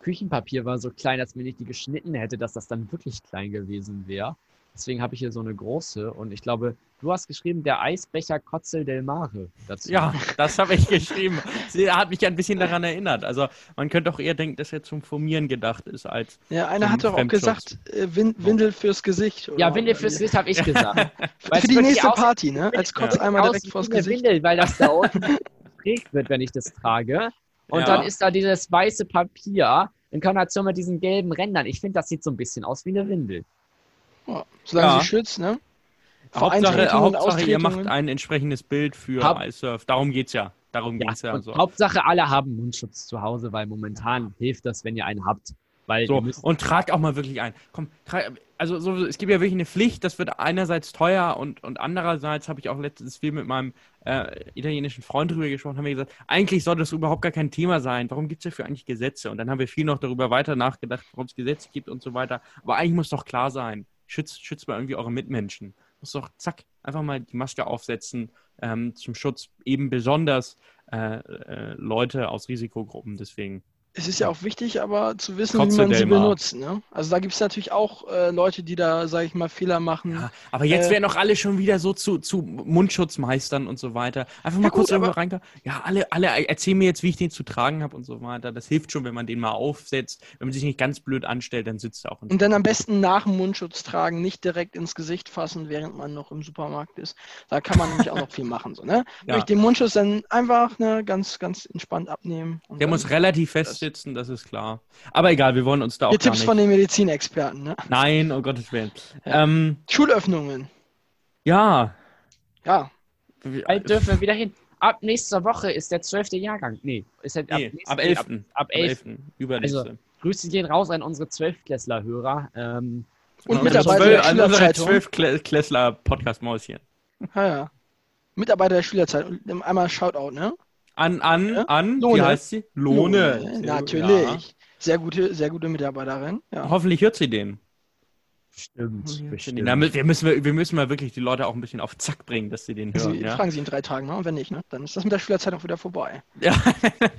Küchenpapier war so klein, dass mir nicht die geschnitten hätte, dass das dann wirklich klein gewesen wäre. Deswegen habe ich hier so eine große und ich glaube, du hast geschrieben, der Eisbecher Kotzel del Mare dazu. Ja, das habe ich geschrieben. Sie hat mich ein bisschen daran erinnert. Also man könnte auch eher denken, dass er zum Formieren gedacht ist als. Ja, einer hat doch auch gesagt, äh, Windel fürs Gesicht. Oder? Ja, Windel fürs Gesicht habe ich gesagt. Für die nächste Party, ne? Als Kotzeimer ja. direkt vors Gesicht. Windel, weil das da unten trägt wird, wenn ich das trage. Und ja. dann ist da dieses weiße Papier in Kombination mit diesen gelben Rändern. Ich finde, das sieht so ein bisschen aus wie eine Windel. Ja, solange ja. sie schützt, ne? Hauptsache, Hauptsache ihr macht ein entsprechendes Bild für Haupt iSurf. Darum geht's ja. Darum ja, ja. So. Hauptsache, alle haben Mundschutz zu Hause, weil momentan hilft das, wenn ihr einen habt. Weil so, und tragt auch mal wirklich ein. Komm, also so, es gibt ja wirklich eine Pflicht, das wird einerseits teuer und, und andererseits habe ich auch letztens viel mit meinem äh, italienischen Freund drüber gesprochen, haben wir gesagt, eigentlich sollte das überhaupt gar kein Thema sein. Warum gibt es dafür eigentlich Gesetze? Und dann haben wir viel noch darüber weiter nachgedacht, warum es Gesetze gibt und so weiter. Aber eigentlich muss doch klar sein, schützt, schützt mal irgendwie eure Mitmenschen. Muss doch, zack, einfach mal die Maske aufsetzen ähm, zum Schutz eben besonders äh, äh, Leute aus Risikogruppen. Deswegen. Es ist ja auch wichtig, aber zu wissen, Trotzdem wie man sie benutzt. Ne? Also da gibt es natürlich auch äh, Leute, die da, sage ich mal, Fehler machen. Ja, aber jetzt äh, werden doch alle schon wieder so zu, zu Mundschutzmeistern und so weiter. Einfach mal ja, kurz irgendwo reinkommen. Ja, alle, alle erzählen mir jetzt, wie ich den zu tragen habe und so weiter. Das hilft schon, wenn man den mal aufsetzt. Wenn man sich nicht ganz blöd anstellt, dann sitzt er auch. Und dann am besten nach dem Mundschutz tragen, nicht direkt ins Gesicht fassen, während man noch im Supermarkt ist. Da kann man nämlich auch noch viel machen. So, ne? Ja. Durch den Mundschutz dann einfach ne, ganz, ganz entspannt abnehmen. Der muss relativ fest sitzen, das ist klar. Aber egal, wir wollen uns da auch. Die Tipps nicht... von den Medizinexperten, ne? Nein, oh Gottes Willen. Ja. Ähm, Schulöffnungen. Ja. Ja. Bald dürfen wir wieder hin. Ab nächster Woche ist der zwölfte Jahrgang. Nee, ist halt nee, ab, ab 11. Ab, ab 11. Übernächste. Also, Grüße gehen raus an unsere Zwölfklässler-Hörer. Ähm, und, und Mitarbeiter der an unsere Zwölfklässler-Podcast-Mäuschen. Ja, ja. Mitarbeiter der Schülerzeit. Einmal Shoutout, ne? An, an, ja? an, Lohne. wie heißt sie? Lohne. Lohne. Natürlich. Ja. Sehr gute, sehr gute Mitarbeiterin. Ja. Hoffentlich hört sie den. Stimmt, bestimmt. Damit, wir, müssen, wir müssen mal wirklich die Leute auch ein bisschen auf Zack bringen, dass sie den hören. Sie, ja? Fragen sie in drei Tagen, ne? Und wenn nicht, ne? dann ist das mit der Schülerzeit auch wieder vorbei. Ja,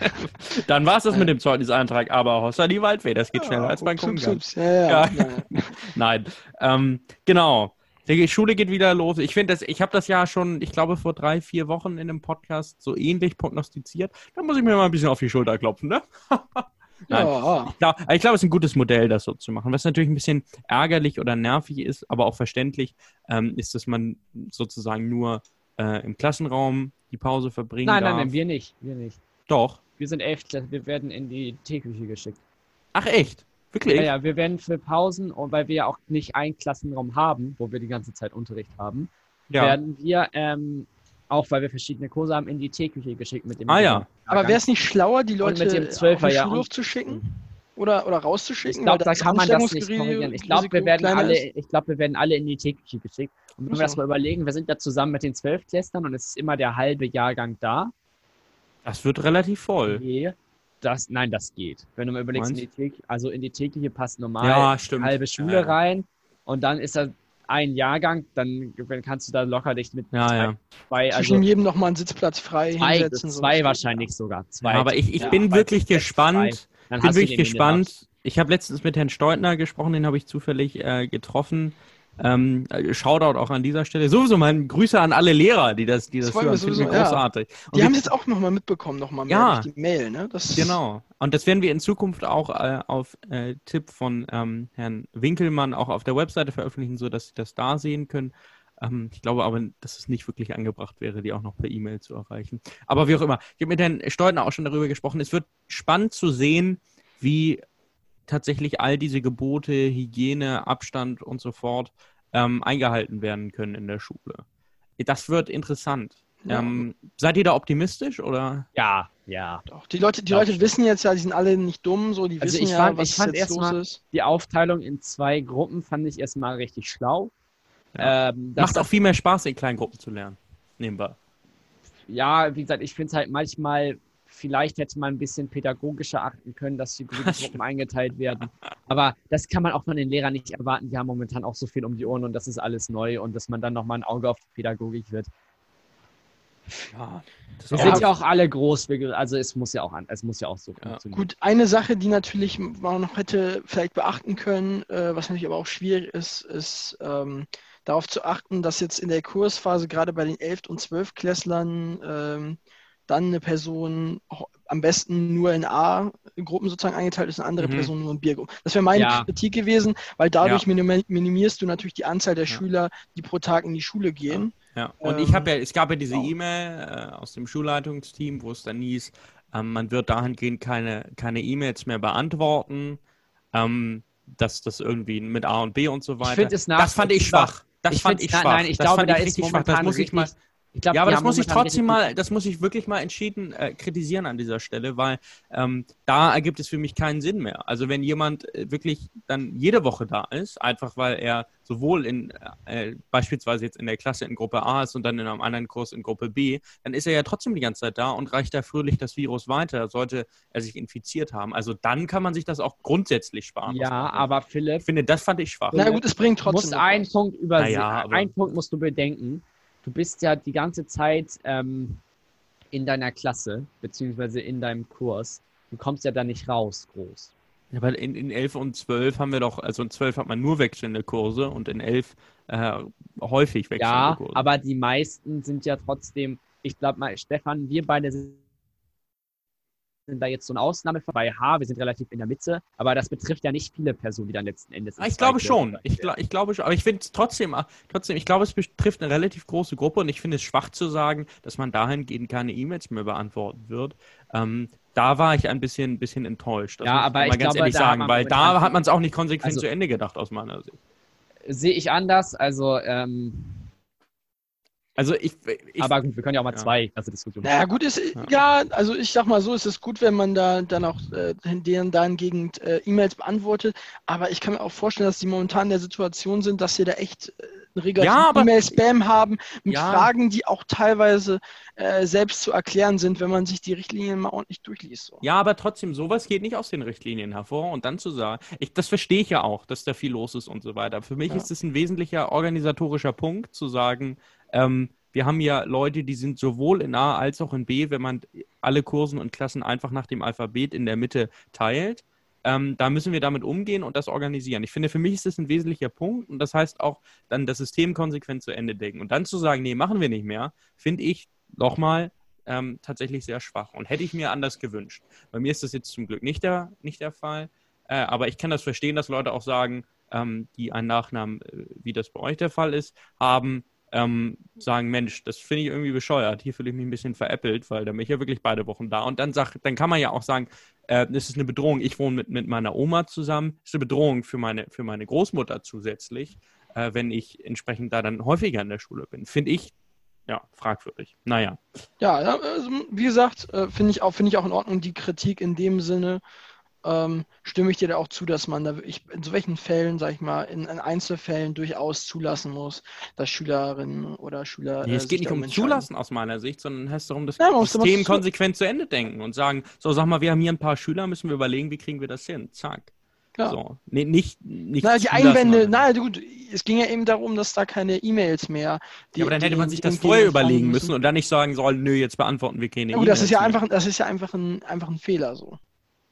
dann war es das mit dem Zeugnisantrag, aber Hossa die Waldweh, das geht ja, schneller als beim. Ja, ja, ja. Nein, ähm, genau. Die Schule geht wieder los. Ich finde das, ich habe das ja schon, ich glaube, vor drei, vier Wochen in einem Podcast so ähnlich prognostiziert. Da muss ich mir mal ein bisschen auf die Schulter klopfen, ne? Nein. Ja. Ich glaube, glaub, es ist ein gutes Modell, das so zu machen. Was natürlich ein bisschen ärgerlich oder nervig ist, aber auch verständlich, ähm, ist, dass man sozusagen nur äh, im Klassenraum die Pause verbringen nein, darf. Nein, nein, wir nicht. Wir nicht. Doch. Wir sind elf, wir werden in die Teeküche geschickt. Ach echt? Wirklich? Ja, ja, wir werden für Pausen, und weil wir ja auch nicht einen Klassenraum haben, wo wir die ganze Zeit Unterricht haben, ja. werden wir, ähm, auch weil wir verschiedene Kurse haben, in die Teeküche geschickt mit dem. Ah ja. Aber wäre es nicht schlauer, die Leute mit dem Zwölfer, auf den Schulhof zu schicken? Oder, oder rauszuschicken? Ich glaube, da kann man das nicht korrigieren. Ich glaube, wir, werden alle, ich glaub, wir werden alle in die Teeküche geschickt. Und wenn wir das mal überlegen, wir sind ja zusammen mit den Zwölfklässlern und es ist immer der halbe Jahrgang da. Das wird relativ voll. Nee, das, nein, das geht. Wenn du mal überlegst, in die Theke, also in die tägliche passt normal ja, eine halbe Schule ja. rein und dann ist da ein Jahrgang, dann kannst du da locker dich mit ja, ja. zwei. Also Zwischen jedem nochmal einen Sitzplatz frei zwei, hinsetzen. Zwei so wahrscheinlich sogar. Zwei. Ja, aber ich, ich bin wirklich gespannt. Bin wirklich gespannt. Ich habe letztens mit Herrn Steutner gesprochen, den habe ich zufällig äh, getroffen. Ähm, Shoutout auch an dieser Stelle. Sowieso mal Grüße an alle Lehrer, die das, die das, das hören. Sowieso, großartig. Ja. Die haben jetzt auch nochmal mitbekommen, nochmal ja, die Mail. Ne? Das genau. Und das werden wir in Zukunft auch äh, auf äh, Tipp von ähm, Herrn Winkelmann auch auf der Webseite veröffentlichen, sodass Sie das da sehen können. Ähm, ich glaube aber, dass es nicht wirklich angebracht wäre, die auch noch per E-Mail zu erreichen. Aber wie auch immer. Ich habe mit Herrn Steutner auch schon darüber gesprochen. Es wird spannend zu sehen, wie tatsächlich all diese Gebote, Hygiene, Abstand und so fort ähm, eingehalten werden können in der Schule. Das wird interessant. Ja. Ähm, seid ihr da optimistisch oder? Ja, ja. Doch. Die Leute, die Leute wissen jetzt ja, die sind alle nicht dumm, so die also wissen ich ja, was ich fand jetzt los ist. Die Aufteilung in zwei Gruppen fand ich erstmal richtig schlau. Ja. Ähm, Macht auch viel mehr Spaß, in kleinen Gruppen zu lernen. Nebenbei. Ja, wie gesagt, ich finde es halt manchmal Vielleicht hätte man ein bisschen pädagogischer achten können, dass die Gruppen eingeteilt werden. Aber das kann man auch von den Lehrern nicht erwarten. Die haben momentan auch so viel um die Ohren und das ist alles neu und dass man dann nochmal ein Auge auf die Pädagogik wird. Ja, wir sind ja auch alle groß, also es muss ja auch, es muss ja auch so ja. funktionieren. Gut, eine Sache, die natürlich man noch hätte vielleicht beachten können, äh, was natürlich aber auch schwierig ist, ist ähm, darauf zu achten, dass jetzt in der Kursphase gerade bei den 11. und 12. Klässlern ähm, dann eine Person am besten nur in A-Gruppen sozusagen eingeteilt ist, eine andere mhm. Person nur in B-Gruppen. Das wäre meine ja. Kritik gewesen, weil dadurch ja. minimierst du natürlich die Anzahl der ja. Schüler, die pro Tag in die Schule gehen. Ja, und ähm, ich habe ja, es gab ja diese genau. E-Mail äh, aus dem Schulleitungsteam, wo es dann hieß, ähm, man wird dahingehend keine keine E-Mails mehr beantworten, ähm, dass das irgendwie mit A und B und so weiter. Ich das fand ich schwach. Das ich fand ich schwach. Nein, ich das glaube, da ist momentan schwach. Das muss ich mal, Glaub, ja, aber das muss ich trotzdem mal, das muss ich wirklich mal entschieden äh, kritisieren an dieser Stelle, weil ähm, da ergibt es für mich keinen Sinn mehr. Also wenn jemand äh, wirklich dann jede Woche da ist, einfach weil er sowohl in äh, beispielsweise jetzt in der Klasse in Gruppe A ist und dann in einem anderen Kurs in Gruppe B, dann ist er ja trotzdem die ganze Zeit da und reicht da fröhlich das Virus weiter, sollte er sich infiziert haben. Also dann kann man sich das auch grundsätzlich sparen. Ja, aber Philipp. Ich finde, das fand ich schwach. Na gut, es bringt trotzdem. Musst einen Punkt übersehen. Naja, einen Punkt musst du bedenken du bist ja die ganze Zeit ähm, in deiner Klasse, beziehungsweise in deinem Kurs. du kommst ja da nicht raus groß. Ja, weil in, in 11 und 12 haben wir doch, also in 12 hat man nur wechselnde Kurse und in 11 äh, häufig wechselnde ja, Kurse. Ja, aber die meisten sind ja trotzdem, ich glaube mal, Stefan, wir beide sind sind da jetzt so eine Ausnahme bei H. Wir sind relativ in der Mitte, aber das betrifft ja nicht viele Personen, die dann letzten Endes. Ich glaube schon. Ich, gl ich, glaube schon. Aber ich finde es trotzdem, ah, trotzdem, ich glaube, es betrifft eine relativ große Gruppe und ich finde es schwach zu sagen, dass man dahingehend keine E-Mails mehr beantworten wird. Ähm, da war ich ein bisschen, bisschen enttäuscht. Das ja, aber ich mal ganz glaube, ehrlich sagen, weil da hat man es auch nicht konsequent also, zu Ende gedacht aus meiner Sicht. Sehe ich anders. Also ähm, also ich, ich, Aber gut, wir können ja auch mal ja. zwei also Diskussionen. Naja, gut, ist, ja. ja. also ich sag mal so, ist es gut, wenn man da dann auch äh, deren dahingegen äh, E-Mails beantwortet. Aber ich kann mir auch vorstellen, dass die momentan in der Situation sind, dass sie da echt äh, einen regulären ja, E-Mail-Spam haben mit ja. Fragen, die auch teilweise äh, selbst zu erklären sind, wenn man sich die Richtlinien mal ordentlich durchliest. So. Ja, aber trotzdem, sowas geht nicht aus den Richtlinien hervor. Und dann zu sagen, ich, das verstehe ich ja auch, dass da viel los ist und so weiter. Für mich ist es ein wesentlicher organisatorischer Punkt, zu sagen, ähm, wir haben ja Leute, die sind sowohl in A als auch in B, wenn man alle Kursen und Klassen einfach nach dem Alphabet in der Mitte teilt. Ähm, da müssen wir damit umgehen und das organisieren. Ich finde, für mich ist das ein wesentlicher Punkt und das heißt auch, dann das System konsequent zu Ende denken. Und dann zu sagen, nee, machen wir nicht mehr, finde ich nochmal ähm, tatsächlich sehr schwach und hätte ich mir anders gewünscht. Bei mir ist das jetzt zum Glück nicht der, nicht der Fall, äh, aber ich kann das verstehen, dass Leute auch sagen, ähm, die einen Nachnamen, äh, wie das bei euch der Fall ist, haben, ähm, sagen, Mensch, das finde ich irgendwie bescheuert. Hier fühle ich mich ein bisschen veräppelt, weil da bin ich ja wirklich beide Wochen da. Und dann sag, dann kann man ja auch sagen, äh, das ist eine Bedrohung. Ich wohne mit, mit meiner Oma zusammen. Das ist eine Bedrohung für meine, für meine Großmutter zusätzlich, äh, wenn ich entsprechend da dann häufiger in der Schule bin. Finde ich ja, fragwürdig. Naja. Ja, also, wie gesagt, äh, finde ich, find ich auch in Ordnung die Kritik in dem Sinne, ähm, stimme ich dir da auch zu, dass man da wirklich in solchen Fällen, sag ich mal, in, in Einzelfällen durchaus zulassen muss, dass Schülerinnen oder Schüler. Nee, es äh, geht nicht um Zulassen aus meiner Sicht, sondern es heißt darum, das ja, System konsequent zu Ende denken und sagen, so sag mal, wir haben hier ein paar Schüler, müssen wir überlegen, wie kriegen wir das hin? Zack. Ja. So. Nee, nicht, nicht na, die Einwände, na gut, es ging ja eben darum, dass da keine E-Mails mehr. Die, ja, aber dann hätte man sich das vorher überlegen müssen. müssen und dann nicht sagen sollen, nö, jetzt beantworten wir keine E-Mails. das ist ja einfach, das ist ja einfach ein, einfach ein Fehler so.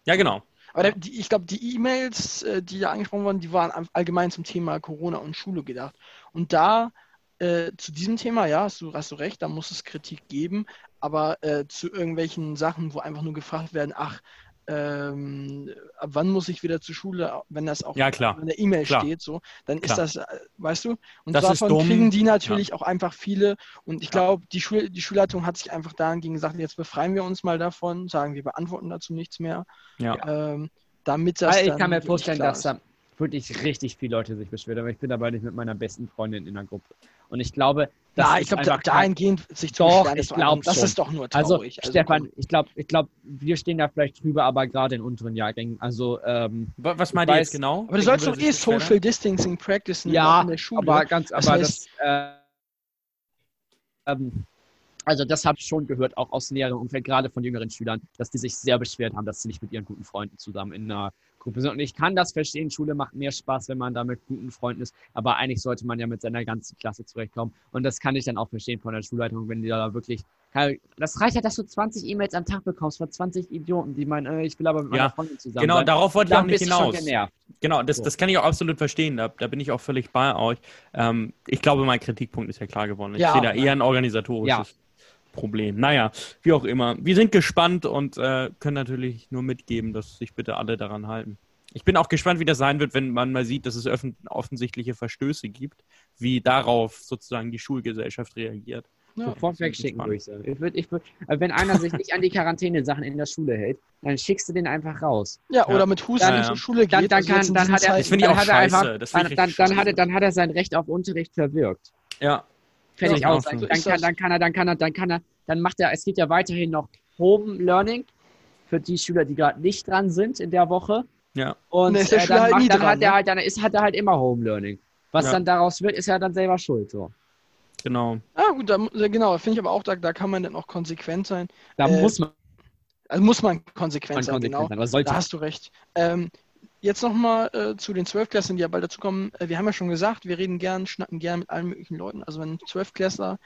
Ja, genau. Aber die, ich glaube, die E-Mails, äh, die da angesprochen wurden, die waren allgemein zum Thema Corona und Schule gedacht. Und da äh, zu diesem Thema, ja, hast du, hast du recht, da muss es Kritik geben, aber äh, zu irgendwelchen Sachen, wo einfach nur gefragt werden, ach, ähm, ab wann muss ich wieder zur Schule, wenn das auch ja, klar. in der E-Mail steht, so, dann klar. ist das, äh, weißt du, und das davon kriegen die natürlich ja. auch einfach viele und ich glaube, die, Schul die Schulleitung hat sich einfach dahingegen gesagt, jetzt befreien wir uns mal davon, sagen, wir beantworten dazu nichts mehr, ja. ähm, damit das also Ich kann mir vorstellen, dass da wirklich richtig viele Leute sich beschweren, aber ich bin dabei nicht mit meiner besten Freundin in der Gruppe. Und ich glaube, ja, ich glaube, da, dahingehend sich zu doch, ich glaube, das ist doch nur also, traurig. Also, also Stefan, komm. ich glaube, ich glaube, wir stehen da vielleicht drüber, aber gerade in unteren Jahrgängen. Also, ähm, was meint ihr jetzt genau? Aber du sollst doch eh Social Distancing practicen ja, in der Schule. aber ganz, aber das, heißt, das äh, ähm, also das habe ich schon gehört, auch aus näherem Umfeld, gerade von jüngeren Schülern, dass die sich sehr beschwert haben, dass sie nicht mit ihren guten Freunden zusammen in einer Gruppe sind. Und ich kann das verstehen, Schule macht mehr Spaß, wenn man da mit guten Freunden ist, aber eigentlich sollte man ja mit seiner ganzen Klasse zurechtkommen. Und das kann ich dann auch verstehen von der Schulleitung, wenn die da wirklich das reicht ja, dass du 20 E-Mails am Tag bekommst von 20 Idioten, die meinen, äh, ich will aber mit meiner ja, Freundin zusammen Genau, sein. darauf wollte ich auch nicht hinaus. Genau, das, so. das kann ich auch absolut verstehen. Da, da bin ich auch völlig bei euch. Ähm, ich glaube, mein Kritikpunkt ist ja klar geworden. Ich ja, sehe da eher ein organisatorisches Problem. Naja, wie auch immer. Wir sind gespannt und äh, können natürlich nur mitgeben, dass sich bitte alle daran halten. Ich bin auch gespannt, wie das sein wird, wenn man mal sieht, dass es offensichtliche Verstöße gibt, wie darauf sozusagen die Schulgesellschaft reagiert. Ja, Sofort wegschicken, würde ich sagen. Ich würd, ich würd, wenn einer sich nicht an die Quarantäne-Sachen in der Schule hält, dann schickst du den einfach raus. Ja, oder mit Husten dann, zur Schule geht. Dann, dann, kann, dann hat er, das finde ich auch scheiße. dann, dann, dann, hat er, dann hat er sein Recht auf Unterricht verwirkt. Ja. Fertig aus. Dann, dann, kann, dann kann er, dann kann er, dann kann er, dann macht er, es geht ja weiterhin noch Home Learning für die Schüler, die gerade nicht dran sind in der Woche. Ja. Und äh, dann, macht, dann dran, hat er ne? halt, dann ist, hat er halt immer Home Learning. Was ja. dann daraus wird, ist ja dann selber schuld. So. Genau. Ah, gut, da, genau, finde ich aber auch, da, da kann man dann auch konsequent sein. Da äh, muss man. Also muss man konsequent man sein, konsequent genau. Sein, da hast du recht. Ähm, jetzt nochmal äh, zu den Zwölfklässlern, die ja bald dazu kommen. Äh, wir haben ja schon gesagt, wir reden gern, schnacken gern mit allen möglichen Leuten. Also wenn ein Zwölfklässler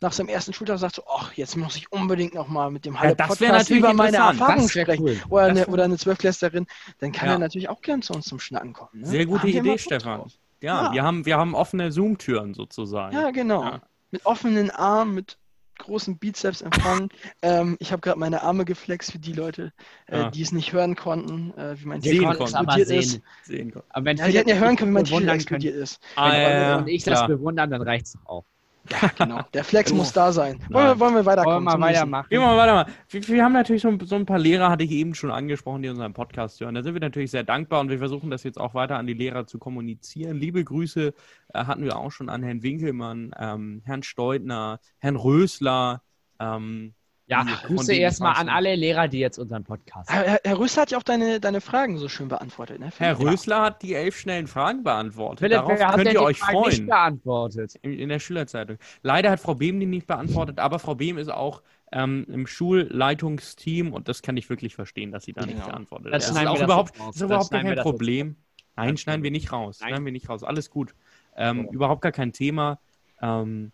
nach seinem ersten Schultag sagt so, ach, jetzt muss ich unbedingt nochmal mit dem Halle ja, Podcast über meine Erfahrungen sprechen. Cool. Oder, eine, oder eine Zwölfklässlerin, dann kann ja. er natürlich auch gern zu uns zum Schnacken kommen. Ne? Sehr gute Idee, Stefan. Ja, ja, Wir, haben, wir haben offene Zoom-Türen sozusagen. Ja, genau. Mit offenen Armen, mit großen Bizeps empfangen. ähm, ich habe gerade meine Arme geflext für die Leute, äh, ja. die es nicht hören konnten, äh, wie mein Sehen explodiert ist. Sehen aber wenn ja, die hätten ja hören können, wie mein T-Shirt explodiert ist. Ah, wenn, ja, und ich das bewundern, dann reicht es auch. Ja, genau. Der Flex muss da sein. Wollen wir, wollen wir weiterkommen? Wollen wir mal weitermachen? Gehen wir weitermachen. Wir, wir, haben natürlich so, so, ein paar Lehrer, hatte ich eben schon angesprochen, die unseren Podcast hören. Da sind wir natürlich sehr dankbar und wir versuchen das jetzt auch weiter an die Lehrer zu kommunizieren. Liebe Grüße äh, hatten wir auch schon an Herrn Winkelmann, ähm, Herrn Steutner, Herrn Rösler, ähm, ja, Grüße erstmal an alle Lehrer, die jetzt unseren Podcast. Herr, Herr Rösler hat ja auch deine, deine Fragen so schön beantwortet. Ne? Herr Rösler hat die elf schnellen Fragen beantwortet. Philipp, Darauf könnt ihr euch Fragen freuen. Nicht beantwortet. In, in, der Schülerzeitung. Leider hat Frau Behm die nicht beantwortet, aber Frau Behm ist auch ähm, im Schulleitungsteam und das kann ich wirklich verstehen, dass sie da genau. nicht beantwortet. Das, das ist auch überhaupt, das ist überhaupt kein Problem. Nein, schneiden wir nicht raus. Nein. Schneiden wir nicht raus. Alles gut. Ähm, oh. Überhaupt gar kein Thema. Ähm,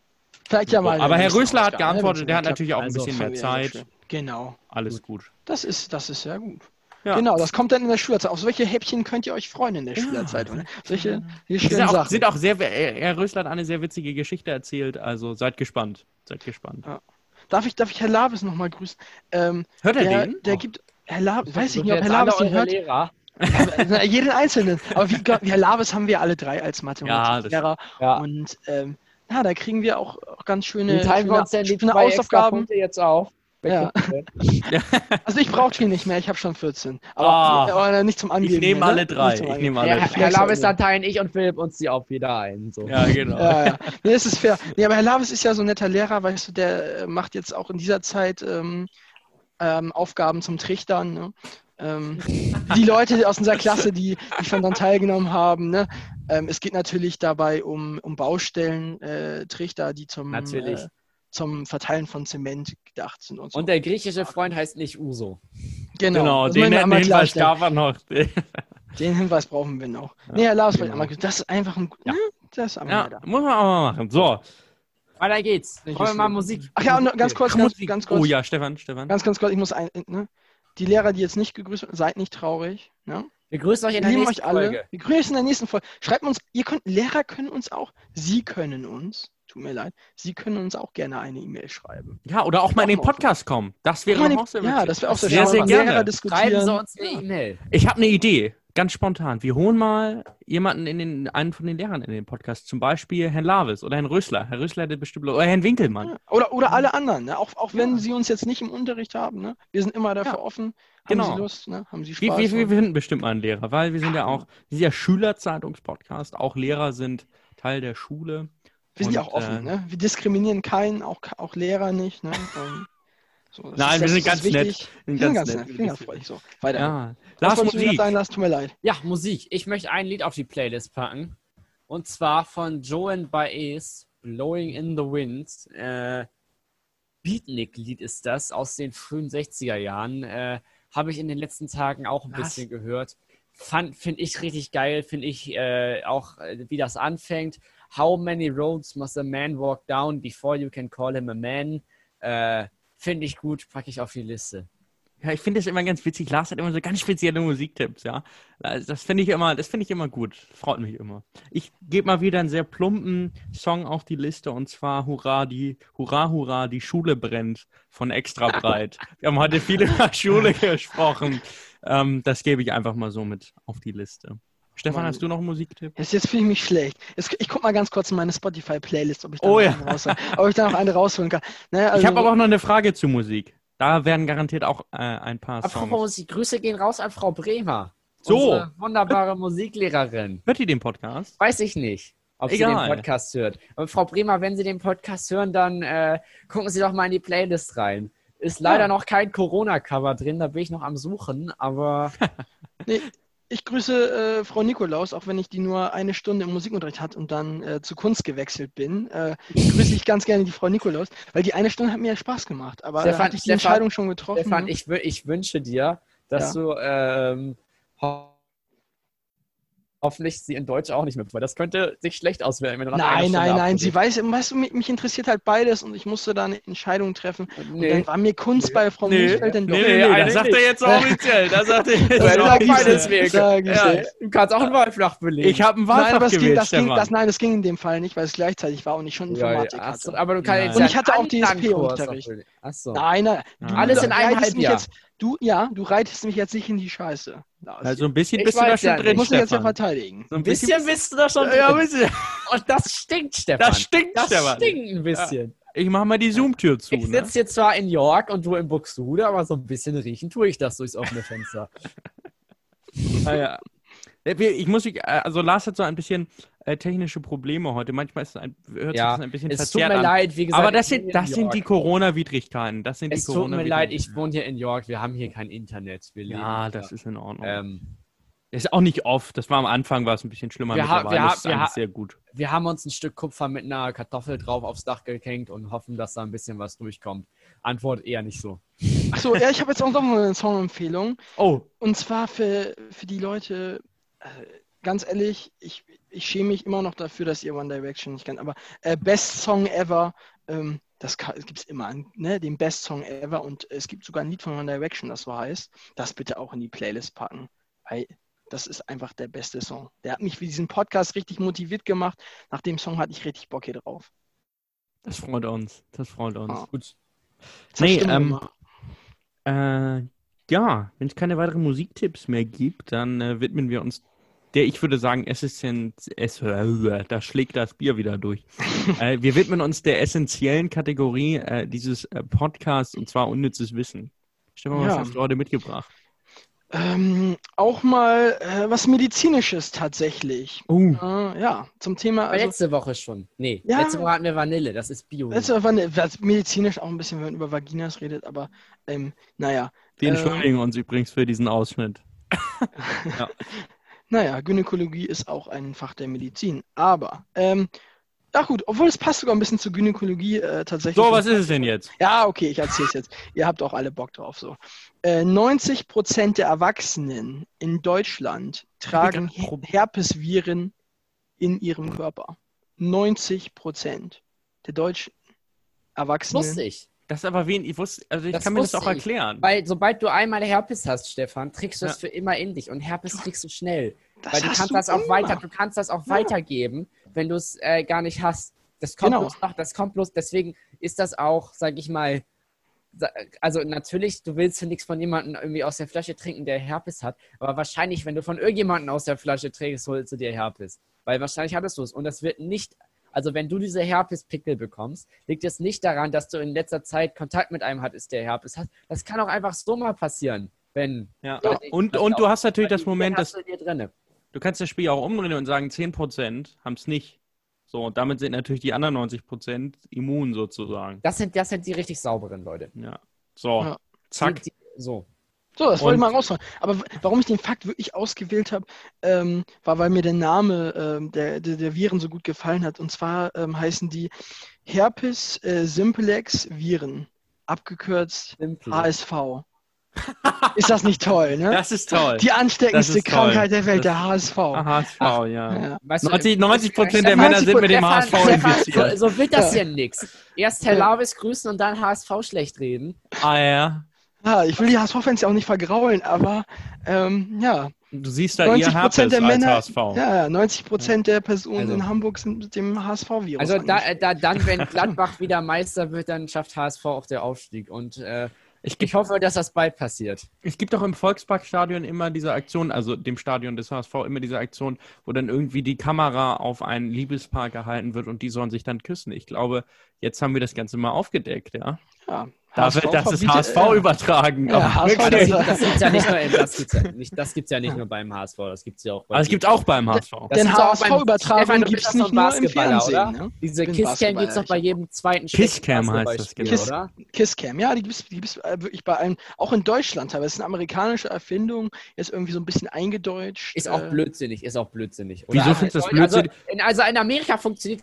Vielleicht ja mal. Aber Herr Rösler hat geantwortet, der hat natürlich auch ein also bisschen mehr Zeit. Genau. Alles gut. Das ist, das ist sehr gut. Ja. Genau, das kommt dann in der Schülerzeit. Auf solche Häppchen könnt ihr euch freuen in der ja. Schülerzeitung. Ne? Solche sind auch, sind auch sehr, Herr Rösler hat eine sehr witzige Geschichte erzählt, also seid gespannt. Seid gespannt. Ja. Darf ich, darf ich Herr Labes nochmal grüßen? Ähm, hört er der, den? Der oh. gibt, Herr Labes, weiß ich nicht, ob Herr Labes den hört. Lehrer. jeden Einzelnen. Aber wie, Herr Labes haben wir alle drei als Mathematiklehrer. Ja, und ähm, ja, da kriegen wir auch, auch ganz schöne, schöne, wir uns denn die schöne Hausaufgaben. jetzt auf. Ja. also ich brauche die nicht mehr, ich habe schon 14. Aber, oh, aber, nicht zum Angeben. Ich nehme alle drei. Ich nehme alle drei. Herr Lavis, dann teilen ich und Philipp uns die auch wieder ein. So. Ja, genau. Ja, ja. Nee, das ist fair. Nee, aber Herr Lavis ist ja so ein netter Lehrer, weißt du, der äh, macht jetzt auch in dieser Zeit ähm, ähm, Aufgaben zum Trichtern. Ne? Ähm, die Leute aus unserer Klasse, die, die schon dann teilgenommen haben. Ne? Ähm, es geht natürlich dabei um, um Baustellentrichter, äh, die zum, äh, zum Verteilen von Zement gedacht sind. Und, so. und der griechische Freund heißt nicht Uso. Genau, genau den, den Hinweis darf er noch. den Hinweis brauchen wir noch. Ja, nee, Herr Lars, genau. das ist einfach ein... Ja. Ne? Das ja, muss man auch mal machen. So, weiter geht's. Wollen wir mal Musik. Ach ja, und ganz kurz, ganz, ganz, kurz. Oh ja, Stefan, Stefan. Ganz, ganz kurz, ich muss ein, ne? Die Lehrer, die jetzt nicht gegrüßt werden, seid nicht traurig. Ne? Wir grüßen euch in der nächsten euch alle. Folge. Wir grüßen in der nächsten Folge. Schreibt uns, ihr könnt, Lehrer können uns auch, Sie können uns, tut mir leid, Sie können uns auch gerne eine E-Mail schreiben. Ja, oder auch mal in den Podcast kommen. Das wäre auch sehr Ja, das wäre auch sehr, sehr, sehr gerne. Lehrer diskutieren. Schreiben Sie uns eine E-Mail. Ich habe eine Idee ganz spontan. Wir holen mal jemanden in den, einen von den Lehrern in den Podcast. Zum Beispiel Herrn Lavis oder Herrn Rösler. Herr Rösler hätte bestimmt, oder Herrn Winkelmann. Ja, oder, oder alle anderen. Ne? Auch, auch wenn ja. sie uns jetzt nicht im Unterricht haben. Ne? Wir sind immer dafür ja. offen. Haben genau. Sie Lust? Ne? Haben Sie Spaß? Wir, wir, wir finden bestimmt mal einen Lehrer, weil wir sind ja auch, wir sind ja Schülerzeitungspodcast. Auch Lehrer sind Teil der Schule. Wir sind ja auch offen. Äh, ne? Wir diskriminieren keinen, auch, auch Lehrer nicht. Ne? Ähm, so, Nein, wir sind ganz nett. Wir sind ganz, nett. Ganz freundlich. So, weiter. Ja. Lars Musik. Sagen, Lars, tut mir leid. Ja, Musik. Ich möchte ein Lied auf die Playlist packen. Und zwar von Joan Baez, Blowing in the Wind. Äh, Beatnik-Lied ist das aus den frühen 60er Jahren. Äh, Habe ich in den letzten Tagen auch ein Was? bisschen gehört. Finde ich richtig geil. Finde ich äh, auch, äh, wie das anfängt. How many roads must a man walk down before you can call him a man? Äh, Finde ich gut, packe ich auf die Liste. Ja, ich finde das immer ganz witzig. Lars hat immer so ganz spezielle Musiktipps, ja. Das finde ich immer, das finde ich immer gut. Freut mich immer. Ich gebe mal wieder einen sehr plumpen Song auf die Liste und zwar Hurra, die, Hurra, Hurra, die Schule brennt von Extra Breit. Wir haben heute viel über Schule gesprochen. Ähm, das gebe ich einfach mal so mit auf die Liste. Stefan, hast du noch einen Musiktipp? Jetzt, jetzt fühle ich mich schlecht. Jetzt, ich gucke mal ganz kurz in meine Spotify-Playlist, ob, ich da oh, ja. ob ich da noch eine rausholen kann. Naja, also, ich habe aber auch noch eine Frage zu Musik. Da werden garantiert auch äh, ein paar Songs. Apropos Musik, Grüße gehen raus an Frau Bremer. So. Wunderbare Musiklehrerin. Hört die den Podcast? Weiß ich nicht, ob Egal. sie den Podcast hört. Aber Frau Bremer, wenn Sie den Podcast hören, dann äh, gucken Sie doch mal in die Playlist rein. Ist leider ja. noch kein Corona-Cover drin, da bin ich noch am Suchen, aber. nee, ich grüße äh, Frau Nikolaus, auch wenn ich die nur eine Stunde im Musikunterricht hatte und dann äh, zu Kunst gewechselt bin. Äh, grüße ich ganz gerne die Frau Nikolaus, weil die eine Stunde hat mir ja Spaß gemacht. Aber Stefan, da hatte ich die Stefan, Entscheidung schon getroffen. Stefan, ich, ich wünsche dir, dass ja. du ähm, hoffentlich sie in Deutsch auch nicht mehr, weil das könnte sich schlecht auswählen. nein, nein, nein, sie weiß, weißt du, mich interessiert halt beides und ich musste da eine Entscheidung treffen. Nee. Und dann war mir Kunst bei Frau nee. Milchfeld dann doch. Nee, nee, nee, das sagt er jetzt offiziell. Das sagt er jetzt offiziell. Ja, du kannst auch ein Wahlfach belegen. Ich habe ein Wahlfach nein, aber gewählt, ging, das ging, das, Nein, das ging in dem Fall nicht, weil es gleichzeitig war und ich schon Informatik ja, hatte. Aber du kannst und ich hatte auch DSP-Unterricht. Achso. Nein, nein. Alles in einem Halbjahr. Du, ja, du reitest mich jetzt nicht in die Scheiße. Also ein bisschen bist du da schon ja, drin, Ich muss dich jetzt ja verteidigen. So ein bisschen, bisschen bist du da schon drin. Ja, ein bisschen. Und das stinkt, Stefan. Das stinkt, das Stefan. Das stinkt ein bisschen. Ja. Ich mach mal die Zoom-Tür zu. Ich sitze ne? jetzt zwar in York und du in Buxtehude, aber so ein bisschen riechen tue ich das durchs offene Fenster. naja. Ich muss mich, also Lars hat so ein bisschen äh, technische Probleme heute. Manchmal ist es ein, hört ja, sich das ein bisschen es verzerrt tut mir leid, wie gesagt. Aber das sind, das sind die Corona-Widrigkeiten. Das sind es die tut mir leid, ich wohne hier in York. Wir haben hier kein Internet. Wir ja, das ist in Ordnung. Ähm, ist auch nicht oft. Das war am Anfang war es ein bisschen schlimmer. Wir, ha wir, ha wir, ha sehr gut. wir haben uns ein Stück Kupfer mit einer Kartoffel drauf aufs Dach gehängt und hoffen, dass da ein bisschen was durchkommt. Antwort eher nicht so. Achso, ja, ich habe jetzt auch noch eine Songempfehlung. Oh. Und zwar für, für die Leute, äh, ganz ehrlich, ich, ich schäme mich immer noch dafür, dass ihr One Direction nicht kennt, aber äh, Best Song Ever, ähm, das gibt es immer, ne? den Best Song Ever und es gibt sogar ein Lied von One Direction, das so heißt. Das bitte auch in die Playlist packen, weil das ist einfach der beste Song. Der hat mich für diesen Podcast richtig motiviert gemacht. Nach dem Song hatte ich richtig Bock hier drauf. Das freut uns, das freut uns. Ah. Gut. Nee, ähm, äh, ja, wenn es keine weiteren Musiktipps mehr gibt, dann äh, widmen wir uns der, ich würde sagen, Essenz, es, äh, da schlägt das Bier wieder durch. äh, wir widmen uns der essentiellen Kategorie äh, dieses äh, Podcasts und zwar unnützes Wissen. Stefan, ja. was hast du heute mitgebracht? Ähm, auch mal äh, was Medizinisches tatsächlich. Uh. Äh, ja, zum Thema. Also, letzte Woche schon. Nee, ja, letzte Woche hatten wir Vanille, das ist Bio. Letzte Woche Vanille, medizinisch auch ein bisschen, wenn man über Vaginas redet, aber ähm, naja. Wir entschuldigen ähm, uns übrigens für diesen Ausschnitt. ja. Naja, Gynäkologie ist auch ein Fach der Medizin. Aber, ähm, ja gut, obwohl es passt sogar ein bisschen zur Gynäkologie äh, tatsächlich. So, was ist es denn jetzt? Ja, okay, ich erzähle es jetzt. Ihr habt auch alle Bock drauf. So. Äh, 90 Prozent der Erwachsenen in Deutschland tragen Herpesviren in ihrem Körper. 90 Prozent der deutschen Erwachsenen. Ich. Das ist aber wen, ich wusste, also ich das kann mir das auch erklären. Ich. Weil sobald du einmal Herpes hast, Stefan, trägst du es ja. für immer in dich und Herpes kriegst du schnell. Das weil du kannst du das auch immer. weiter, du kannst das auch ja. weitergeben, wenn du es äh, gar nicht hast. Das kommt genau. bloß noch, das kommt bloß, deswegen ist das auch, sag ich mal, also natürlich, du willst für nichts von jemandem irgendwie aus der Flasche trinken, der Herpes hat, aber wahrscheinlich, wenn du von irgendjemandem aus der Flasche trinkst, holst du dir Herpes. Weil wahrscheinlich hattest du es. Und das wird nicht also wenn du diese Herpespickel bekommst, liegt es nicht daran, dass du in letzter Zeit Kontakt mit einem hattest, der Herpes hat. Das kann auch einfach so mal passieren, wenn. Ja. und, und du hast natürlich das Moment, dass du, du kannst das Spiel auch umdrehen und sagen, 10% haben es nicht. So, und damit sind natürlich die anderen 90% immun sozusagen. Das sind, das sind die richtig sauberen Leute. Ja. So, ja. zack. Die, die, so. So, das wollte ich mal rausholen. Aber warum ich den Fakt wirklich ausgewählt habe, ähm, war, weil mir der Name ähm, der, der, der, Viren so gut gefallen hat. Und zwar ähm, heißen die Herpes äh, Simplex Viren, abgekürzt Simplex. HSV. ist das nicht toll, ne? Das ist toll. Die ansteckendste Krankheit der Welt, der HSV. HSV, Ach, ja. ja. Weißt du, 90, 90 Prozent der Männer sind mit dem HSV infiziert. So, so wird das ja nix. Erst Herr Lavis grüßen und dann HSV schlecht reden. Ah ja. Ja, ich will die HSV-Fans ja auch nicht vergraulen, aber ähm, ja. Du siehst da 90 eher der Männer, HSV. Ja, 90 Prozent der Personen also, in Hamburg sind mit dem HSV-Virus. Also da, da, dann, wenn Gladbach wieder Meister wird, dann schafft HSV auch der Aufstieg. Und äh, ich, ich, hoffe, dass das bald passiert. Es gibt auch im Volksparkstadion immer diese Aktion, also dem Stadion des HSV immer diese Aktion, wo dann irgendwie die Kamera auf ein Liebespaar gehalten wird und die sollen sich dann küssen. Ich glaube, jetzt haben wir das Ganze mal aufgedeckt, ja. Ja, da wird das ist HSV äh, übertragen. Ja, HSV, das, das gibt es ja nicht nur, das gibt's ja nicht, das gibt's ja nicht nur beim HSV, das gibt es ja auch beim. Aber es gibt auch beim HSV. Den HSV-Übertragung gibt es nicht nur im Fernsehen. Oder? Ne? Diese Kisscam gibt es doch bei jedem zweiten Kisscam heißt das genau, Kiss, oder? Kisscam, ja, die gibt es die gibt's äh, wirklich bei allen, auch in Deutschland aber Es ist eine amerikanische Erfindung, ist irgendwie so ein bisschen eingedeutscht. Ist auch äh, blödsinnig, ist auch blödsinnig. Oder Wieso findest du das blödsinnig? Also in, also in Amerika funktioniert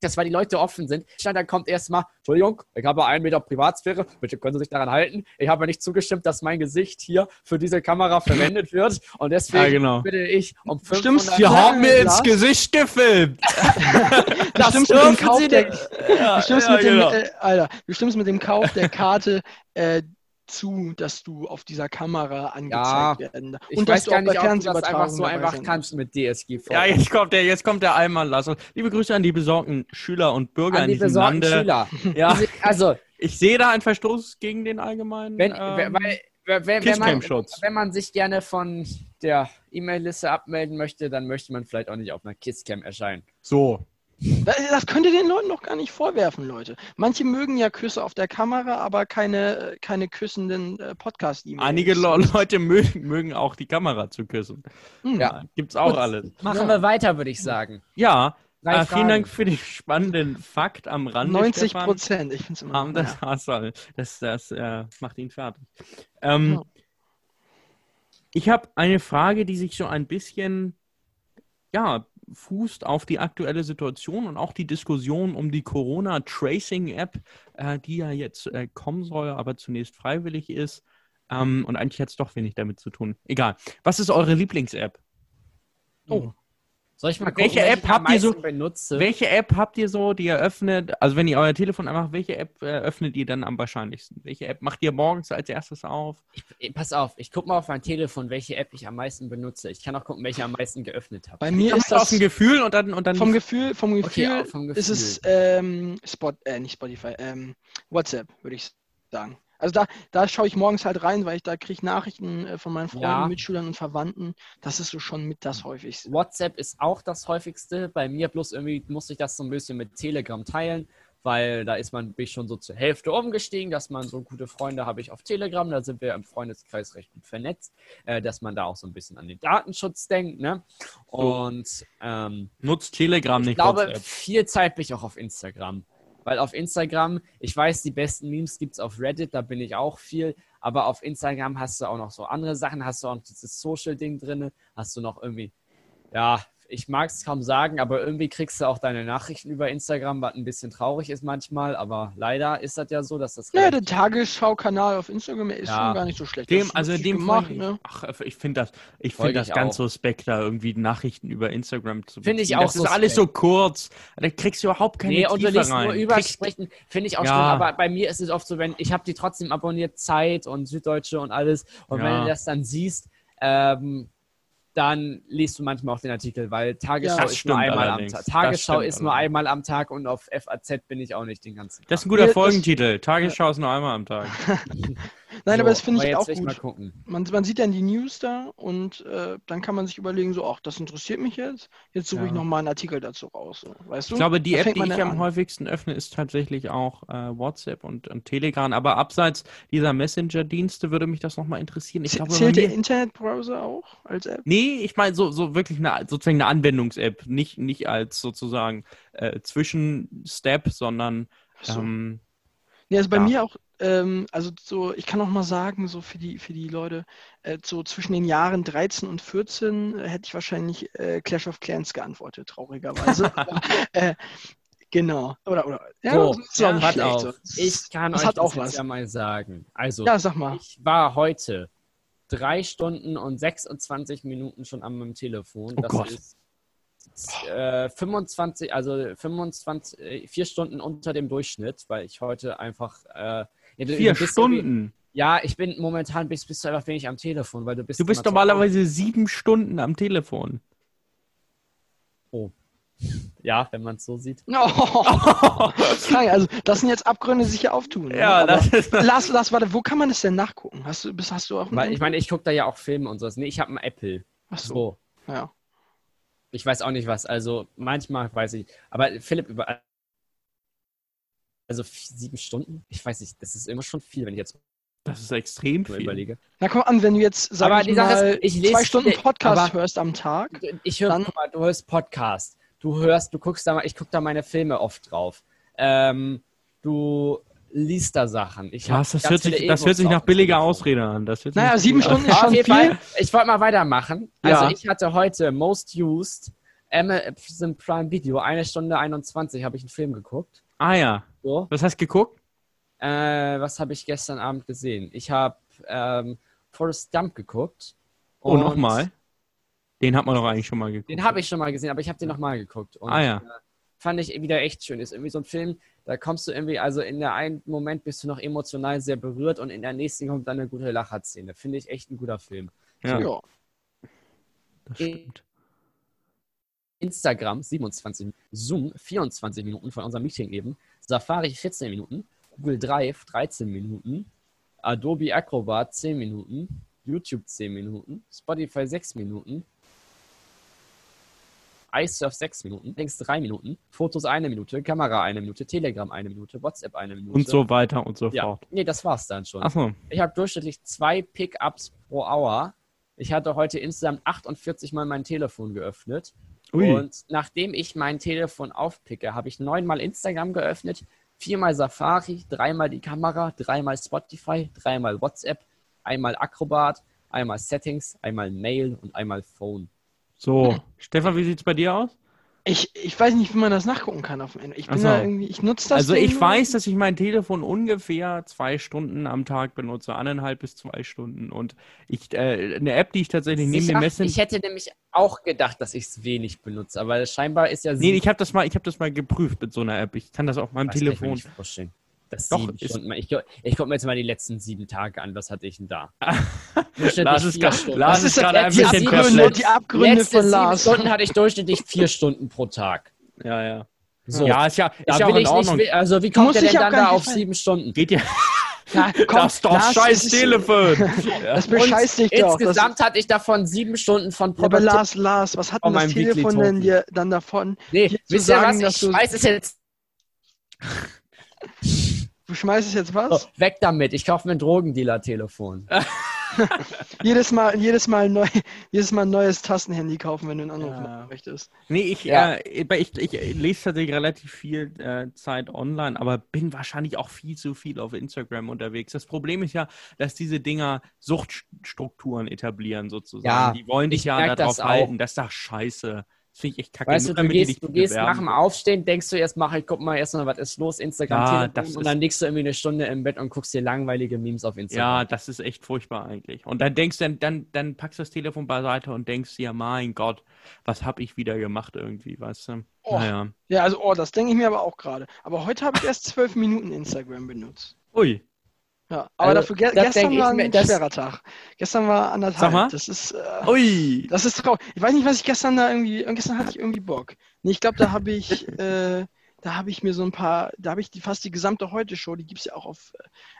das, weil die Leute offen sind. Dann kommt erstmal, Entschuldigung, ich habe einen Meter Privatsphäre, bitte können Sie sich daran halten. Ich habe nicht zugestimmt, dass mein Gesicht hier für diese Kamera verwendet wird und deswegen ja, genau. bitte ich um 500 Stimmst, Sie haben mir ins Gesicht gefilmt. du stimmst mit dem Kauf der, ja, du stimmst ja, mit dem, genau. äh, Alter, du stimmst mit dem Kauf der Karte äh, zu, dass du auf dieser Kamera angezeigt ja, werden. Ich und weiß gar nicht, ob du das einfach so einfach sind. kannst mit DSG. Ja, jetzt kommt der, jetzt kommt der Einmallass. Liebe Grüße an die besorgten Schüler und Bürger an die in diesem Lande. Schüler. Ja, also ich sehe da einen Verstoß gegen den allgemeinen. Wenn, ähm, weil, wenn, wenn, man, wenn man sich gerne von der E-Mail-Liste abmelden möchte, dann möchte man vielleicht auch nicht auf einer Kisscam erscheinen. So, das könnt ihr den Leuten doch gar nicht vorwerfen, Leute. Manche mögen ja Küsse auf der Kamera, aber keine, keine küssenden äh, Podcast-E-Mails. Einige Leute mögen, mögen auch die Kamera zu küssen. Hm. Ja, gibt's auch Gut. alles. Machen ja. wir weiter, würde ich sagen. Ja, äh, vielen Dank für den spannenden Fakt am Rande. 90 Prozent, ich finde es immer. Das, ja. das, das äh, macht ihn fertig. Ähm, ja. Ich habe eine Frage, die sich so ein bisschen ja, fußt auf die aktuelle Situation und auch die Diskussion um die Corona-Tracing-App, äh, die ja jetzt äh, kommen soll, aber zunächst freiwillig ist. Ähm, und eigentlich hat es doch wenig damit zu tun. Egal. Was ist eure Lieblings-App? Oh. Soll ich mal gucken, welche, App habt ihr so, benutze? Welche App habt ihr so, die ihr öffnet? Also wenn ihr euer Telefon anmacht, welche App äh, öffnet ihr dann am wahrscheinlichsten? Welche App macht ihr morgens als erstes auf? Ich, pass auf, ich gucke mal auf mein Telefon, welche App ich am meisten benutze. Ich kann auch gucken, welche am meisten geöffnet habe. Bei mir ist das auf Gefühl und dann und dann vom Gefühl, vom Gefühl, okay, vom Gefühl. ist es ähm, Spot, äh, nicht Spotify, ähm, WhatsApp würde ich sagen. Also da, da schaue ich morgens halt rein, weil ich da kriege Nachrichten äh, von meinen Freunden, ja. Mitschülern und Verwandten. Das ist so schon mit das häufigste. WhatsApp ist auch das häufigste. Bei mir bloß irgendwie musste ich das so ein bisschen mit Telegram teilen, weil da ist man bin ich schon so zur Hälfte umgestiegen, dass man so gute Freunde habe ich auf Telegram, da sind wir im Freundeskreis recht gut vernetzt, äh, dass man da auch so ein bisschen an den Datenschutz denkt. Ne? Und ähm, nutzt Telegram nicht. Ich glaube, WhatsApp. viel Zeit bin ich auch auf Instagram. Weil auf Instagram, ich weiß, die besten Memes gibt es auf Reddit, da bin ich auch viel. Aber auf Instagram hast du auch noch so andere Sachen, hast du auch dieses Social-Ding drin, hast du noch irgendwie, ja, ich mag es kaum sagen, aber irgendwie kriegst du auch deine Nachrichten über Instagram, was ein bisschen traurig ist manchmal, aber leider ist das ja so, dass das. Ja, der Tagesschau-Kanal auf Instagram ist ja. schon gar nicht so schlecht. Dem, also dem gemacht, ne? Ach, ich finde das, ich finde das ganz auch. suspekt, da irgendwie Nachrichten über Instagram zu Finde ich auch Das suspekt. ist alles so kurz. Da kriegst du überhaupt keine nee, Tiefe und du liest rein. nur übersprechen, finde ich auch ja. schlimm, aber bei mir ist es oft so, wenn ich habe die trotzdem abonniert, Zeit und Süddeutsche und alles, und ja. wenn du das dann siehst, ähm, dann liest du manchmal auch den Artikel, weil Tagesschau ja, ist nur einmal allerdings. am Tag. Tagesschau ist nur einmal am Tag und auf FAZ bin ich auch nicht den ganzen Tag. Das ist ein guter Folgentitel. Tagesschau ist nur einmal am Tag. Nein, so, aber das finde ich auch gut. Man, man, sieht dann die News da und äh, dann kann man sich überlegen, so, ach, das interessiert mich jetzt. Jetzt suche ja. ich nochmal einen Artikel dazu raus. So. Weißt du? Ich glaube, die da App, die ich am an. häufigsten öffne, ist tatsächlich auch äh, WhatsApp und, und, Telegram. Aber abseits dieser Messenger-Dienste würde mich das nochmal interessieren. Ich glaube, Zählt der Internetbrowser auch als App? Nee, ich meine so, so wirklich eine, sozusagen eine Anwendungs-App. Nicht, nicht als sozusagen äh, Zwischenstep, sondern so. ähm, Nee, also bei ja. mir auch ähm, also so, ich kann auch mal sagen, so für die, für die Leute, äh, so zwischen den Jahren 13 und 14 äh, hätte ich wahrscheinlich äh, Clash of Clans geantwortet, traurigerweise. Aber, äh, genau. Oder, oder, ja, so, ja, hat auch. So. Ich kann das euch das auch was. ja mal sagen. Also, ja, sag mal. ich war heute drei Stunden und 26 Minuten schon an meinem Telefon. Oh das Gott. ist äh, 25, also 25, äh, vier Stunden unter dem Durchschnitt, weil ich heute einfach äh, Vier Stunden? Ja, ich bin momentan bist, bist du einfach wenig am Telefon, weil du bist. Du bist normalerweise sieben Stunden am Telefon. Oh. Ja, wenn man es so sieht. Oh. also das sind jetzt Abgründe, die sich hier auftun. Ne? Ja, das ist Lars, Lars, warte, wo kann man das denn nachgucken? Hast du, bist, hast du auch Weil, Ich meine, ich gucke da ja auch Filme und sowas. Nee, ich habe einen Apple. Ach so. so. Ja. Ich weiß auch nicht was. Also manchmal weiß ich. Aber Philipp, über, also sieben Stunden? Ich weiß nicht, das ist immer schon viel, wenn ich jetzt das ist extrem viel. Überlege. Na komm an, wenn du jetzt sag aber ich mal, ist, ich lese, zwei Stunden Podcast hörst am Tag. Ich höre, mal, du hörst Podcast. Du hörst, du guckst da mal, ich gucke da meine Filme oft drauf. Ähm, du liest da Sachen. Ich Was, das, hört sich, das hört sich nach billiger Ausrede an. Das hört naja, sieben Stunden ist schon viel. Ich wollte mal weitermachen. Also ja. ich hatte heute Most Used Amazon Prime Video, eine Stunde 21 habe ich einen Film geguckt. Ah ja. So. Was hast du geguckt? Äh, was habe ich gestern Abend gesehen? Ich habe ähm, Forrest Dump geguckt. Oh, nochmal? Den hat man doch eigentlich schon mal geguckt. Den habe ich schon mal gesehen, aber ich habe den nochmal geguckt. Und, ah ja. Äh, fand ich wieder echt schön. Ist irgendwie so ein Film, da kommst du irgendwie, also in der einen Moment bist du noch emotional sehr berührt und in der nächsten kommt dann eine gute Lacherszene. Finde ich echt ein guter Film. Ja. So. Das stimmt. Instagram 27 Minuten, Zoom 24 Minuten von unserem Meeting eben, Safari 14 Minuten, Google Drive 13 Minuten, Adobe Acrobat 10 Minuten, YouTube 10 Minuten, Spotify 6 Minuten, iSurf 6 Minuten, Links 3 Minuten, Fotos 1 Minute, Kamera 1 Minute, Telegram 1 Minute, WhatsApp 1 Minute. Und so weiter und so ja. fort. Nee, das war's dann schon. Ach so. Ich habe durchschnittlich zwei Pickups pro Hour. Ich hatte heute insgesamt 48 Mal mein Telefon geöffnet. Ui. Und nachdem ich mein Telefon aufpicke, habe ich neunmal Instagram geöffnet, viermal Safari, dreimal die Kamera, dreimal Spotify, dreimal WhatsApp, einmal Acrobat, einmal Settings, einmal Mail und einmal Phone. So, Stefan, wie sieht es bei dir aus? Ich, ich weiß nicht, wie man das nachgucken kann auf dem Ende. Ich bin so. da irgendwie, ich nutze das. Also ich nur. weiß, dass ich mein Telefon ungefähr zwei Stunden am Tag benutze, eineinhalb bis zwei Stunden. Und ich äh, eine App, die ich tatsächlich neben dem Messen. Ich hätte nämlich auch gedacht, dass ich es wenig benutze, aber scheinbar ist ja. Nee, ich habe das mal, ich habe das mal geprüft mit so einer App. Ich kann das auf meinem Telefon. Nicht. Das Doch, ich, ich, ich gucke mir jetzt mal die letzten sieben Tage an. Was hatte ich denn da? Lars ist, Lars ist gerade ein bisschen die Abgründe, die Abgründe Letzte von Lars. Sieben Stunden hatte ich durchschnittlich vier Stunden pro Tag. Ja, ja. So. Ja, ist ja, ist ja auch in Ordnung. Nicht, also wie kommt der denn dann da auf sieben Stunden? Geht ja. Ja, komm, das ist doch Lars, scheiß ist, Telefon. Das bescheißt dich doch. Insgesamt hatte ich davon sieben Stunden von Produktivität. Aber Lars, Lars, was hat denn das Telefon denn dir dann davon? Nee, wisst ihr was? Ich weiß es jetzt. Du schmeißt es jetzt was? Oh, weg damit, ich kaufe mir ein Drogendealer-Telefon. jedes, Mal, jedes, Mal neu, jedes Mal ein neues Tastenhandy kaufen, wenn du einen Anruf ja. machen möchtest. Nee, ich, ja. äh, ich, ich, ich, lese tatsächlich relativ viel äh, Zeit online, aber bin wahrscheinlich auch viel zu viel auf Instagram unterwegs. Das Problem ist ja, dass diese Dinger Suchtstrukturen etablieren, sozusagen. Ja, Die wollen dich ja darauf halten. Das ist doch scheiße finde ich echt kacke. Weißt du, du gehst, du gehst nach dem Aufstehen, denkst du erst, mach ich, guck mal erst mal, was ist los, Instagram, ja, Telefon, und dann liegst du irgendwie eine Stunde im Bett und guckst dir langweilige Memes auf Instagram. Ja, das ist echt furchtbar eigentlich. Und dann denkst du, dann, dann, packst du das Telefon beiseite und denkst dir, mein Gott, was habe ich wieder gemacht irgendwie, weißt du? Oh, naja. Ja, also, oh, das denke ich mir aber auch gerade. Aber heute habe ich erst zwölf Minuten Instagram benutzt. Ui. Ja, aber also, dafür ge gestern war ein mir, schwerer Tag. Gestern war anderthalb. Sag mal. Das ist, äh, Ui. das ist traurig. Ich weiß nicht, was ich gestern da irgendwie, gestern hatte ich irgendwie Bock. Nee, ich glaube, da habe ich, äh, da habe ich mir so ein paar, da habe ich die fast die gesamte Heute-Show, die gibt es ja auch auf,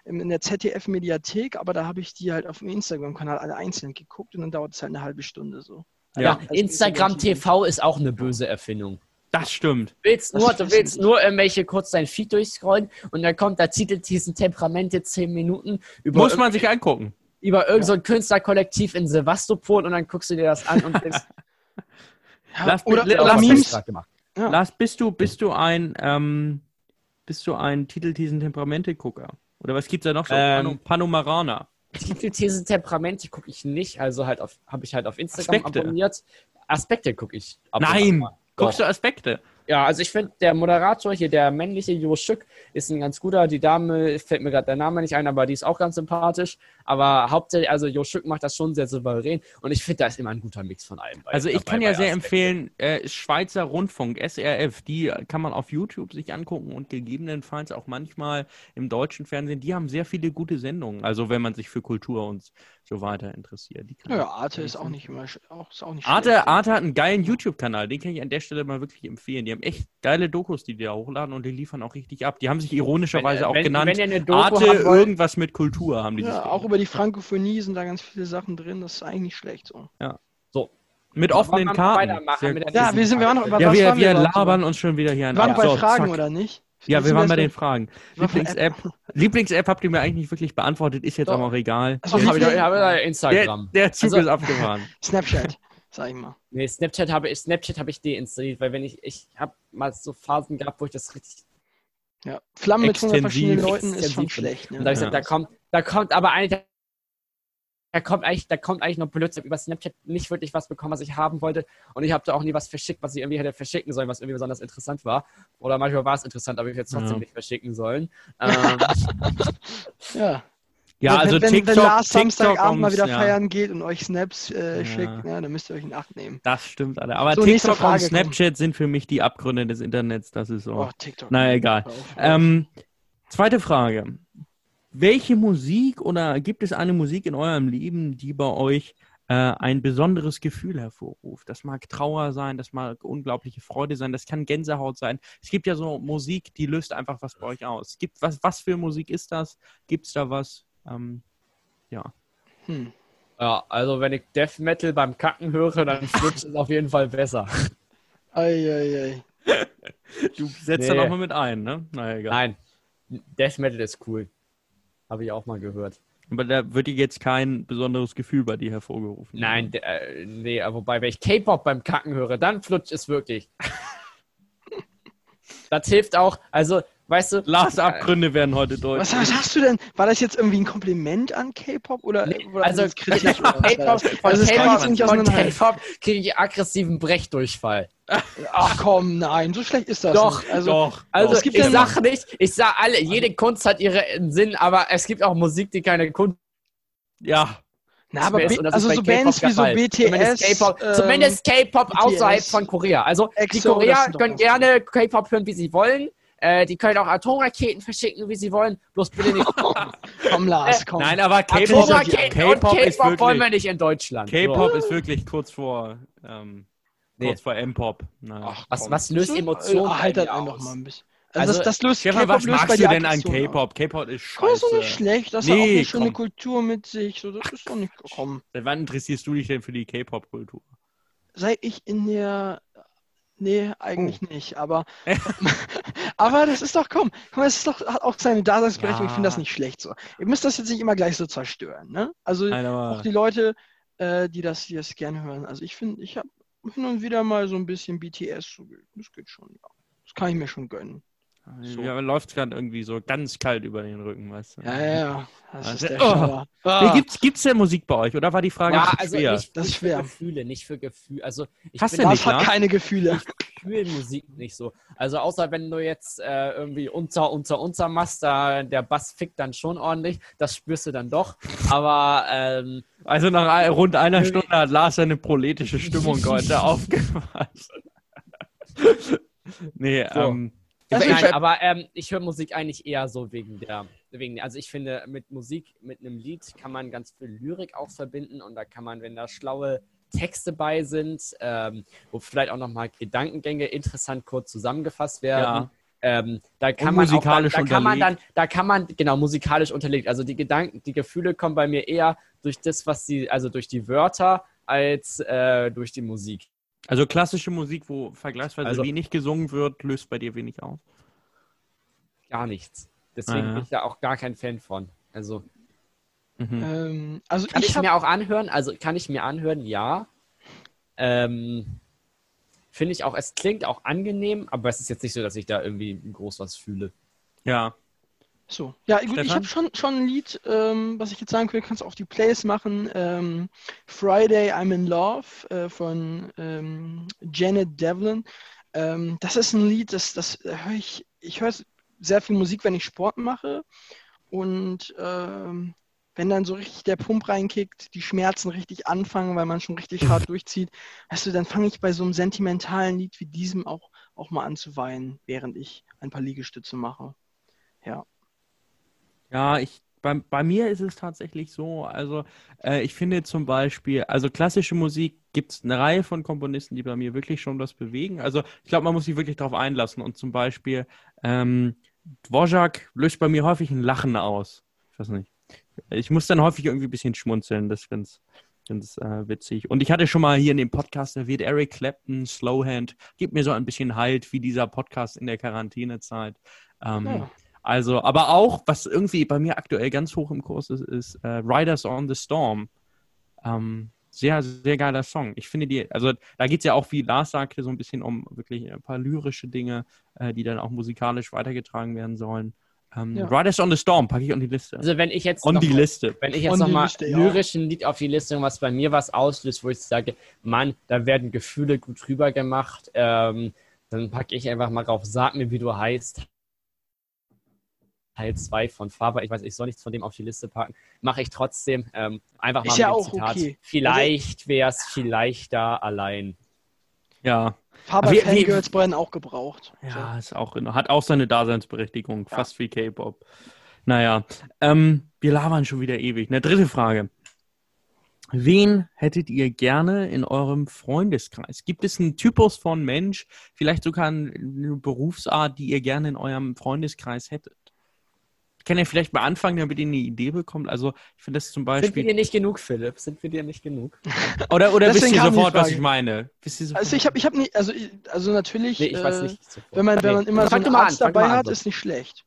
äh, in der ZDF-Mediathek, aber da habe ich die halt auf dem Instagram-Kanal alle einzeln geguckt und dann dauert es halt eine halbe Stunde so. Ja, ja also Instagram TV ist auch eine böse Erfindung. Das stimmt. Du willst nur, du willst nur irgendwelche kurz dein Feed durchscrollen und dann kommt der Titel diesen Temperamente 10 Minuten. Über Muss man sich angucken. Über irgendein ja. so Künstlerkollektiv in Sevastopol und dann guckst du dir das an und denkst. ja, Lars, oder, Lars, Lars, ja. Lars, bist du, bist du ein, ähm, bist du ein Titelthesen Temperamente-Gucker? Oder was gibt's da noch so? Ähm, Panomarana. Titelthesen Temperamente gucke ich nicht, also halt habe ich halt auf Instagram Aspekte. abonniert. Aspekte gucke ich. Nein! Guckst du Aspekte? Ja, also ich finde, der Moderator hier, der männliche Jo Schück, ist ein ganz guter. Die Dame, fällt mir gerade der Name nicht ein, aber die ist auch ganz sympathisch. Aber hauptsächlich, also Jo Schück macht das schon sehr souverän und ich finde, da ist immer ein guter Mix von allem. Bei, also ich kann ja sehr empfehlen, äh, Schweizer Rundfunk, SRF, die kann man auf YouTube sich angucken und gegebenenfalls auch manchmal im deutschen Fernsehen. Die haben sehr viele gute Sendungen, also wenn man sich für Kultur und so weiter interessiert. ja, Arte ist auch nicht immer auch, ist auch nicht Arte, Arte hat einen geilen YouTube-Kanal, den kann ich an der Stelle mal wirklich empfehlen. Die haben echt geile Dokus, die die da hochladen und die liefern auch richtig ab. Die haben sich ironischerweise wenn, auch wenn, genannt. Wenn Arte irgendwas mit Kultur haben die ja, auch über die Frankophonie sind da ganz viele Sachen drin. Das ist eigentlich nicht schlecht so. Ja. So. Mit offenen Karten. Ja, wir sind wir noch, ja, wir, wir labern uns schon wieder hier an. Waren bei Fragen zack. oder nicht? Ja, wir waren bei den Fragen. Lieblings-App Lieblings habt ihr mir eigentlich nicht wirklich beantwortet, ist jetzt Doch. auch egal. Also, habe ich, hab ich Instagram. Der, der Zug also, ist abgefahren. Snapchat, sag ich mal. Nee, Snapchat habe ich, Snapchat habe ich deinstalliert, weil wenn ich, ich habe mal so Phasen gehabt, wo ich das richtig. Ja, Flammen mit 100 verschiedenen Leuten ist schon schlecht. Ne? Und da ich gesagt, da kommt, da kommt aber eine da kommt eigentlich, da kommt eigentlich noch Blödsinn. Über Snapchat nicht wirklich was bekommen, was ich haben wollte. Und ich habe da auch nie was verschickt, was ich irgendwie hätte verschicken sollen, was irgendwie besonders interessant war. Oder manchmal war es interessant, aber ich hätte es trotzdem ja. nicht verschicken sollen. Ähm, ja. Ja, wenn, also wenn, TikTok, wenn Lars Samstagabend mal wieder ja. feiern geht und euch Snaps äh, ja. schickt, ja, dann müsst ihr euch in Acht nehmen. Das stimmt, alle. Aber so, TikTok und Snapchat sind für mich die Abgründe des Internets. Das ist so. Oh, TikTok. Naja, egal. Ähm, zweite Frage. Welche Musik oder gibt es eine Musik in eurem Leben, die bei euch äh, ein besonderes Gefühl hervorruft? Das mag Trauer sein, das mag unglaubliche Freude sein, das kann Gänsehaut sein. Es gibt ja so Musik, die löst einfach was bei euch aus. Gibt, was, was für Musik ist das? Gibt es da was? Ähm, ja. Hm. Ja, also wenn ich Death Metal beim Kacken höre, dann flutscht es auf jeden Fall besser. Eieiei. Du setzt nee. da nochmal mit ein, ne? Naja, egal. Nein, Death Metal ist cool. Habe ich auch mal gehört. Aber da wird dir jetzt kein besonderes Gefühl bei dir hervorgerufen. Nein, äh, nee, wobei, wenn ich K-Pop beim Kacken höre, dann flutscht es wirklich. das hilft auch, also Weißt du? Lars Abgründe werden heute deutlich. Was, was, hast du denn? War das jetzt irgendwie ein Kompliment an K-Pop oder, nee, oder also kritisch? K-Pop, also von K-Pop kriege ich aggressiven Brechdurchfall. Ach komm, nein, so schlecht ist das doch, nicht. Also, doch. Also doch. ich sage nicht, ich sage alle, jede Kunst hat ihren Sinn, aber es gibt auch Musik, die keine Kunst. Ja. Na, aber also so Bands wie so BTS. Zumindest K-Pop ähm, außerhalb von Korea. Also die Korea können gerne K-Pop hören, wie sie wollen. Äh, die können auch Atomraketen verschicken, wie sie wollen. Bloß bitte nicht. komm, Lars, komm. Nein, aber K-Pop wollen wir nicht in Deutschland. K-Pop so. ist wirklich kurz vor, ähm, nee. kurz vor M-Pop. Was, was löst Emotionen? Äh, haltet einfach mal ein bisschen. Also, also das, das löst Stefan, was magst du denn an K-Pop? K-Pop ist scheiße. Das ist doch nicht schlecht. Das nee, hat auch eine schöne Kultur mit sich. So, das ist doch nicht gekommen. Seit wann interessierst du dich denn für die K-Pop-Kultur? Seit ich in der Nee, eigentlich oh. nicht, aber, aber das ist doch, komm, komm, es ist doch, hat auch seine Daseinsberechtigung, ja. ich finde das nicht schlecht so. Ihr müsst das jetzt nicht immer gleich so zerstören, ne? Also Nein, auch die Leute, äh, die, das, die das gerne hören. Also ich finde, ich habe hin und wieder mal so ein bisschen BTS, das geht schon, ja. Das kann ich mir schon gönnen. So. Ja, läuft gerade irgendwie so ganz kalt über den Rücken, weißt du? Ja, ja, ja. Das also, ist der oh. oh. gibt's, gibt's denn Musik bei euch? Oder war die Frage ja, also schwer? Nicht, das ist schwer. Für Gefühle, nicht für Gefühle. Also, ich Hast bin, du nicht, hat keine Gefühle. Ich fühle Musik nicht so. Also, außer wenn du jetzt äh, irgendwie unter, unter, unter machst, da der Bass fickt dann schon ordentlich. Das spürst du dann doch. Aber, ähm, Also, nach rund einer Stunde hat Lars seine proletische Stimmung heute aufgefasst. nee, so. ähm, Nein, aber ähm, ich höre Musik eigentlich eher so wegen der, wegen, also ich finde, mit Musik, mit einem Lied kann man ganz viel Lyrik auch verbinden und da kann man, wenn da schlaue Texte bei sind, ähm, wo vielleicht auch nochmal Gedankengänge interessant kurz zusammengefasst werden. Ja. Ähm, da kann man musikalisch auch, da, da kann man dann, da kann man genau musikalisch unterlegt. Also die Gedanken, die Gefühle kommen bei mir eher durch das, was sie, also durch die Wörter als äh, durch die Musik. Also klassische Musik, wo vergleichsweise also, wenig gesungen wird, löst bei dir wenig aus? Gar nichts. Deswegen ah, ja. bin ich da auch gar kein Fan von. Also, mhm. ähm, also kann ich, ich mir auch anhören? Also kann ich mir anhören, ja. Ähm, Finde ich auch, es klingt auch angenehm, aber es ist jetzt nicht so, dass ich da irgendwie groß was fühle. Ja, so, ja, gut, ich habe schon, schon ein Lied, ähm, was ich jetzt sagen will, kannst du auf die Plays machen. Ähm, Friday I'm in Love äh, von ähm, Janet Devlin. Ähm, das ist ein Lied, das, das höre ich, ich höre sehr viel Musik, wenn ich Sport mache. Und ähm, wenn dann so richtig der Pump reinkickt, die Schmerzen richtig anfangen, weil man schon richtig hart durchzieht, weißt du, dann fange ich bei so einem sentimentalen Lied wie diesem auch, auch mal an zu weinen, während ich ein paar Liegestütze mache. Ja. Ja, ich, bei, bei mir ist es tatsächlich so, also äh, ich finde zum Beispiel, also klassische Musik gibt es eine Reihe von Komponisten, die bei mir wirklich schon was bewegen. Also ich glaube, man muss sich wirklich darauf einlassen und zum Beispiel ähm, Dvorak löst bei mir häufig ein Lachen aus. Ich weiß nicht. Ich muss dann häufig irgendwie ein bisschen schmunzeln, das finde ich ganz äh, witzig. Und ich hatte schon mal hier in dem Podcast erwähnt, Eric Clapton, Slowhand, gibt mir so ein bisschen Halt wie dieser Podcast in der Quarantänezeit. Ähm, ja. Also, aber auch, was irgendwie bei mir aktuell ganz hoch im Kurs ist, ist äh, Riders on the Storm. Ähm, sehr, sehr geiler Song. Ich finde die, also da geht es ja auch, wie Lars sagte, so ein bisschen um wirklich ein paar lyrische Dinge, äh, die dann auch musikalisch weitergetragen werden sollen. Ähm, ja. Riders on the Storm packe ich on die Liste. Also wenn ich jetzt on noch, die Liste. Wenn ich jetzt nochmal ja. lyrischen Lied auf die Liste, was bei mir was auslöst, wo ich sage, Mann, da werden Gefühle gut rüber gemacht, ähm, dann packe ich einfach mal drauf, sag mir, wie du heißt. Teil 2 von Faber. Ich weiß, ich soll nichts von dem auf die Liste packen. Mache ich trotzdem. Ähm, einfach mal ist ja auch Zitat. Okay. Vielleicht wäre es vielleicht da allein. Ja. Faber Fangirls brennen auch gebraucht. Ja, so. ist auch, hat auch seine Daseinsberechtigung. Ja. Fast wie K-Pop. Naja, ähm, wir labern schon wieder ewig. Eine dritte Frage. Wen hättet ihr gerne in eurem Freundeskreis? Gibt es einen Typus von Mensch, vielleicht sogar eine Berufsart, die ihr gerne in eurem Freundeskreis hättet? Kann ja vielleicht mal anfangen, damit ihr eine Idee bekommt. Also ich finde das zum Beispiel. Sind wir dir nicht genug, Philipp? Sind wir dir nicht genug? oder oder wisst ihr sofort, was ich meine? also ich habe ich hab nicht, also, also natürlich, nee, ich weiß nicht äh, wenn man, wenn man immer nee. so einen Arzt an, dabei hat, ist nicht schlecht.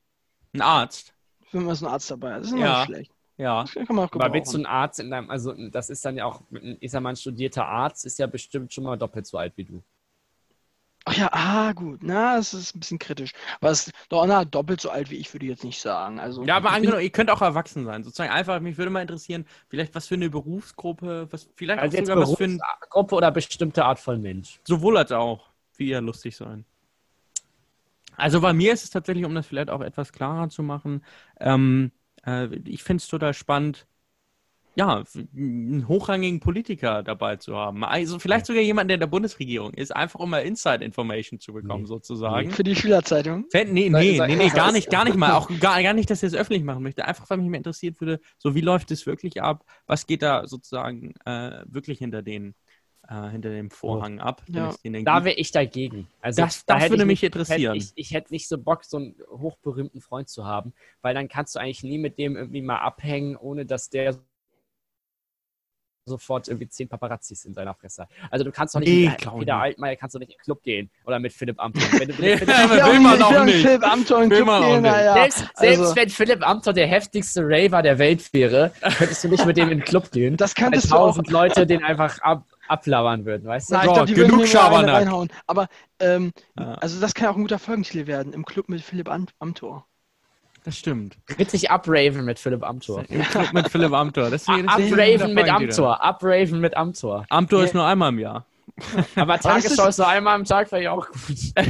Ein Arzt? Wenn man so einen Arzt dabei hat, ist immer ja. nicht schlecht. Ja. Das kann man auch Aber willst du einen Arzt in deinem, also das ist dann ja auch, ich sag mal, ein studierter Arzt ist ja bestimmt schon mal doppelt so alt wie du. Ach ja, ah, gut. Na, das ist ein bisschen kritisch. Aber es ist doch na, doppelt so alt wie ich, würde ich jetzt nicht sagen. Also, ja, aber angenommen, ihr könnt auch erwachsen sein. Sozusagen einfach, mich würde mal interessieren, vielleicht was für eine Berufsgruppe, was vielleicht also auch sogar was für eine Gruppe oder bestimmte Art von Mensch. Sowohl als auch. Wie ihr lustig sein. Also bei mir ist es tatsächlich, um das vielleicht auch etwas klarer zu machen, ähm, äh, ich finde es total spannend, ja, einen hochrangigen Politiker dabei zu haben. Also vielleicht sogar jemand, der in der Bundesregierung ist, einfach um mal Inside-Information zu bekommen, nee. sozusagen. Für die Schülerzeitung? Nee, nee, nee, nee, nee, gar nicht, gar nicht mal. Auch gar, gar nicht, dass ich es öffentlich machen möchte. Einfach, weil mich mehr interessiert würde, so wie läuft es wirklich ab? Was geht da sozusagen äh, wirklich hinter den äh, hinter dem Vorhang ab. Ja. Da wäre ich dagegen. Also das, da das würde mich nicht, interessieren. Hätte ich, ich, hätte nicht so Bock, so einen hochberühmten Freund zu haben, weil dann kannst du eigentlich nie mit dem irgendwie mal abhängen, ohne dass der sofort irgendwie zehn Paparazzis in seiner Fresse. Also du kannst doch nicht nee, mit Peter Altmaier kannst du nicht in den Club gehen oder mit Philipp Amthor. Wenn du nee, Philipp, will man auch nicht. Philipp Amthor in den Club gehen, ja. Selbst, selbst also. wenn Philipp Amthor der heftigste Raver der Welt wäre, könntest du nicht mit dem in den Club gehen. Das könntest du tausend Leute den einfach ab, ablabern würden, weißt du? Na, ich glaub, die genug Schabernack. reinhauen. Aber ähm, ja. also das kann auch ein guter Folgentitel werden, im Club mit Philipp Amthor. Das stimmt. Witzig Upraven mit Philipp Amthor. mit Philipp Amthor. Deswegen, Upraven mit Amthor. Upraven mit Amthor. Amthor ist nur einmal im Jahr. Aber Tagesschau ist nur einmal am Tag, wäre ja auch gut.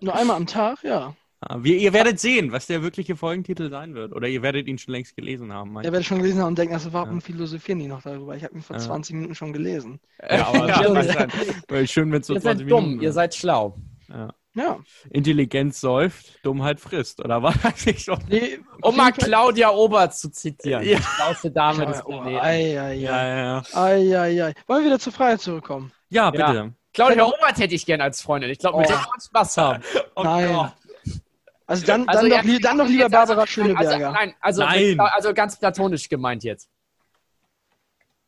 nur einmal am Tag, ja. Ah, wir, ihr werdet sehen, was der wirkliche Folgentitel sein wird. Oder ihr werdet ihn schon längst gelesen haben. Er werdet schon gelesen haben und denken, also warum ja. philosophieren die noch darüber? Ich habe ihn vor ja. 20 Minuten schon gelesen. Ja, aber ja, schön, wenn es so ihr 20 seid dumm, Minuten ihr seid schlau. Ja. Ja. Intelligenz säuft, Dummheit frisst, oder was? Nee, um mal Claudia Obert zu zitieren. Ja. Die schlauste Dame des Planeten. Ei, ei, ja, ja. Ei, ei, ei. Wollen wir wieder zur Freiheit zurückkommen? Ja, bitte. Ja. Claudia Obert hätte ich gern als Freundin. Ich glaube, mit oh. der kann man Spaß haben. Oh Nein. Gott. Also dann, also dann, doch, dann doch lieber Barbara also, Schöneberger. Also, nein, also, nein. Mit, also ganz platonisch gemeint jetzt.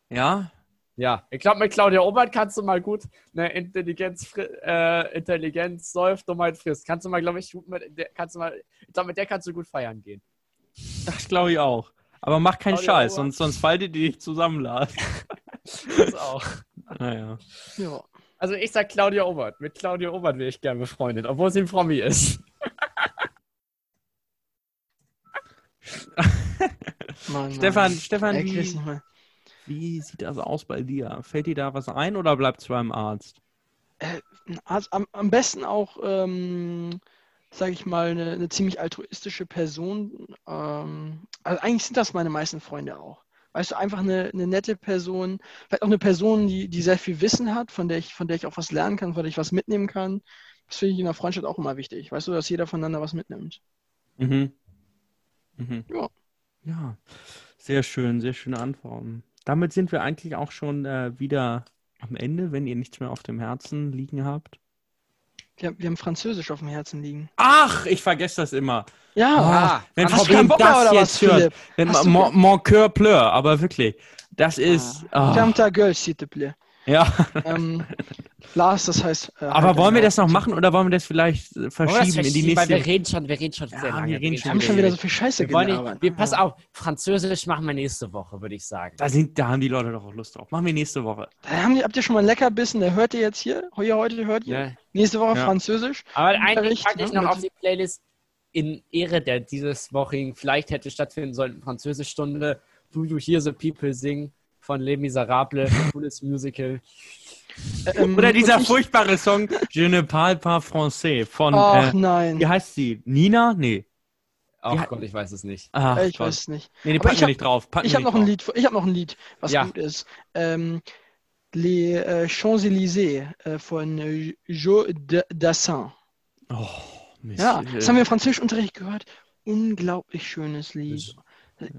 Ja? Ja, ich glaube, mit Claudia Obert kannst du mal gut eine Intelligenz, äh, Intelligenz säuft, Dummheit frisst. Kannst du mal, glaube ich, gut mit der, kannst du mal, ich glaube, mit der kannst du gut feiern gehen. Das glaube ich auch. Aber mach keinen Claudia Scheiß, sonst, sonst faltet die dich zusammenladen. das auch. Naja. Ja. Also ich sag Claudia Obert. Mit Claudia Obert wäre ich gerne befreundet, obwohl sie ein Promi ist. Mann, Stefan, Stefan, wie, wie sieht das aus bei dir? Fällt dir da was ein oder bleibt es beim Arzt? Äh, Arzt am, am, besten auch, ähm, sage ich mal, eine, eine, ziemlich altruistische Person. Ähm, also eigentlich sind das meine meisten Freunde auch. Weißt du, einfach eine, eine nette Person, vielleicht auch eine Person, die, die sehr viel Wissen hat, von der, ich, von der ich auch was lernen kann, von der ich was mitnehmen kann. Das finde ich in der Freundschaft auch immer wichtig. Weißt du, dass jeder voneinander was mitnimmt. Mhm. Mhm. Ja. Ja, sehr schön, sehr schöne Antworten damit sind wir eigentlich auch schon äh, wieder am Ende, wenn ihr nichts mehr auf dem Herzen liegen habt. Wir, wir haben Französisch auf dem Herzen liegen. Ach, ich vergesse das immer. Ja, ah, wenn Frau Blum das jetzt was, hört, wenn mon, mon cœur pleure, aber wirklich, das ist. Ah. Oh. ta gueule, s'il te plaît. Ja. Ähm, Lars, das heißt. Äh, Aber halt wollen wir das noch machen oder wollen wir das vielleicht äh, verschieben das in die nächste? Weil wir reden schon, wir reden schon ja, sehr lange. Wir, reden schon, wir haben schon wieder so viel Scheiße gemacht. Wir, pass auf, Französisch machen wir nächste Woche, würde ich sagen. Da, sind, da haben die Leute doch auch Lust drauf. Machen wir nächste Woche. Da haben die, habt ihr schon mal ein Leckerbissen, der hört ihr jetzt hier. Hier heute hört ihr. Ja. Nächste Woche ja. Französisch. Aber eigentlich packe ich ne? noch auf die Playlist in Ehre der dieses Wochigen vielleicht hätte stattfinden sollen, Französischstunde, Do You Hear the People Sing von Les Miserables, cooles Musical. Ähm, Oder dieser furchtbare Song Je ne parle pas français von. Ach äh, nein. Wie heißt sie? Nina? Nee. Ach Gott, ich weiß es nicht. Ach, ich Gott. weiß es nicht. Nee, die packen wir nicht drauf. Packen ich habe noch, ein Lied, hab noch ein Lied, was ja. gut ist. Ähm, Les äh, Champs-Élysées äh, von äh, Joe Dassin. Oh, Mist. Ja, das haben wir im Französischunterricht gehört. Unglaublich schönes Lied.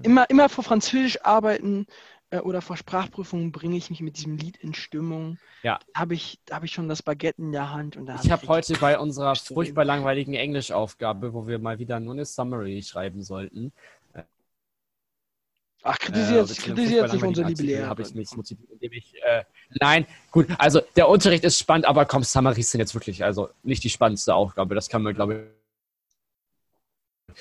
Immer, immer vor Französisch arbeiten äh, oder vor Sprachprüfungen bringe ich mich mit diesem Lied in Stimmung. Ja. Da habe ich, hab ich schon das Baguette in der Hand. Und da ich habe heute bei unserer furchtbar langweiligen Englischaufgabe, wo wir mal wieder nur eine Summary schreiben sollten, Ach, kritisiert, äh, kritisiert nicht unsere liebe Lehrer. habe ich mich motiviert, indem ich. Äh, nein, gut, also der Unterricht ist spannend, aber komm, Summaries sind jetzt wirklich also nicht die spannendste Aufgabe. Das kann man, glaube ich,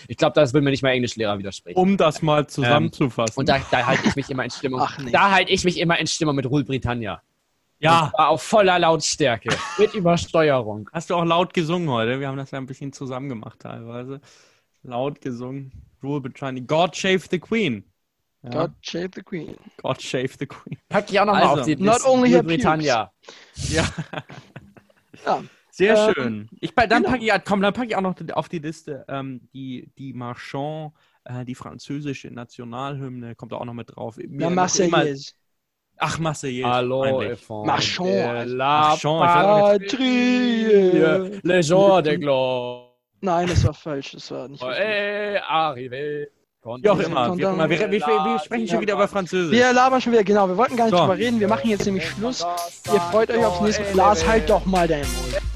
ich glaube, das will mir nicht mal Englischlehrer widersprechen. Um das mal zusammenzufassen. Ähm, und da, da halte ich mich immer in Stimmung. Ach, nee. Da halte ich mich immer in Stimmung mit Rule Britannia. Ja. Und auf voller Lautstärke. mit Übersteuerung. Hast du auch laut gesungen heute? Wir haben das ja ein bisschen zusammen gemacht teilweise. Laut gesungen. Rule Britannia. God Shave the Queen. Ja. God Shave the Queen. God Shave the Queen. Pack ich auch nochmal also, auf die Not only Rule Britannia. Ja. ja. Sehr ähm, schön. Ich, dann genau. packe ich, komm, dann packe ich auch noch auf die Liste ähm, die, die Marchand, äh, die französische Nationalhymne, kommt da auch noch mit drauf. La Marseillaise. Ach, Marseillaise. Hallo, Marchand. La Patrie. Le jour de gloire. Nein, das war falsch. Das war nicht. Oh, ey, arrivé. Wie auch immer. Wie auch immer. Wir, wir, wir, sprechen schon wieder über Französisch. Wir labern schon wieder, genau. Wir wollten gar nicht so. drüber reden. Wir machen jetzt nämlich Schluss. Ihr freut euch aufs nächste Mal. Lars, halt doch mal dein Mund.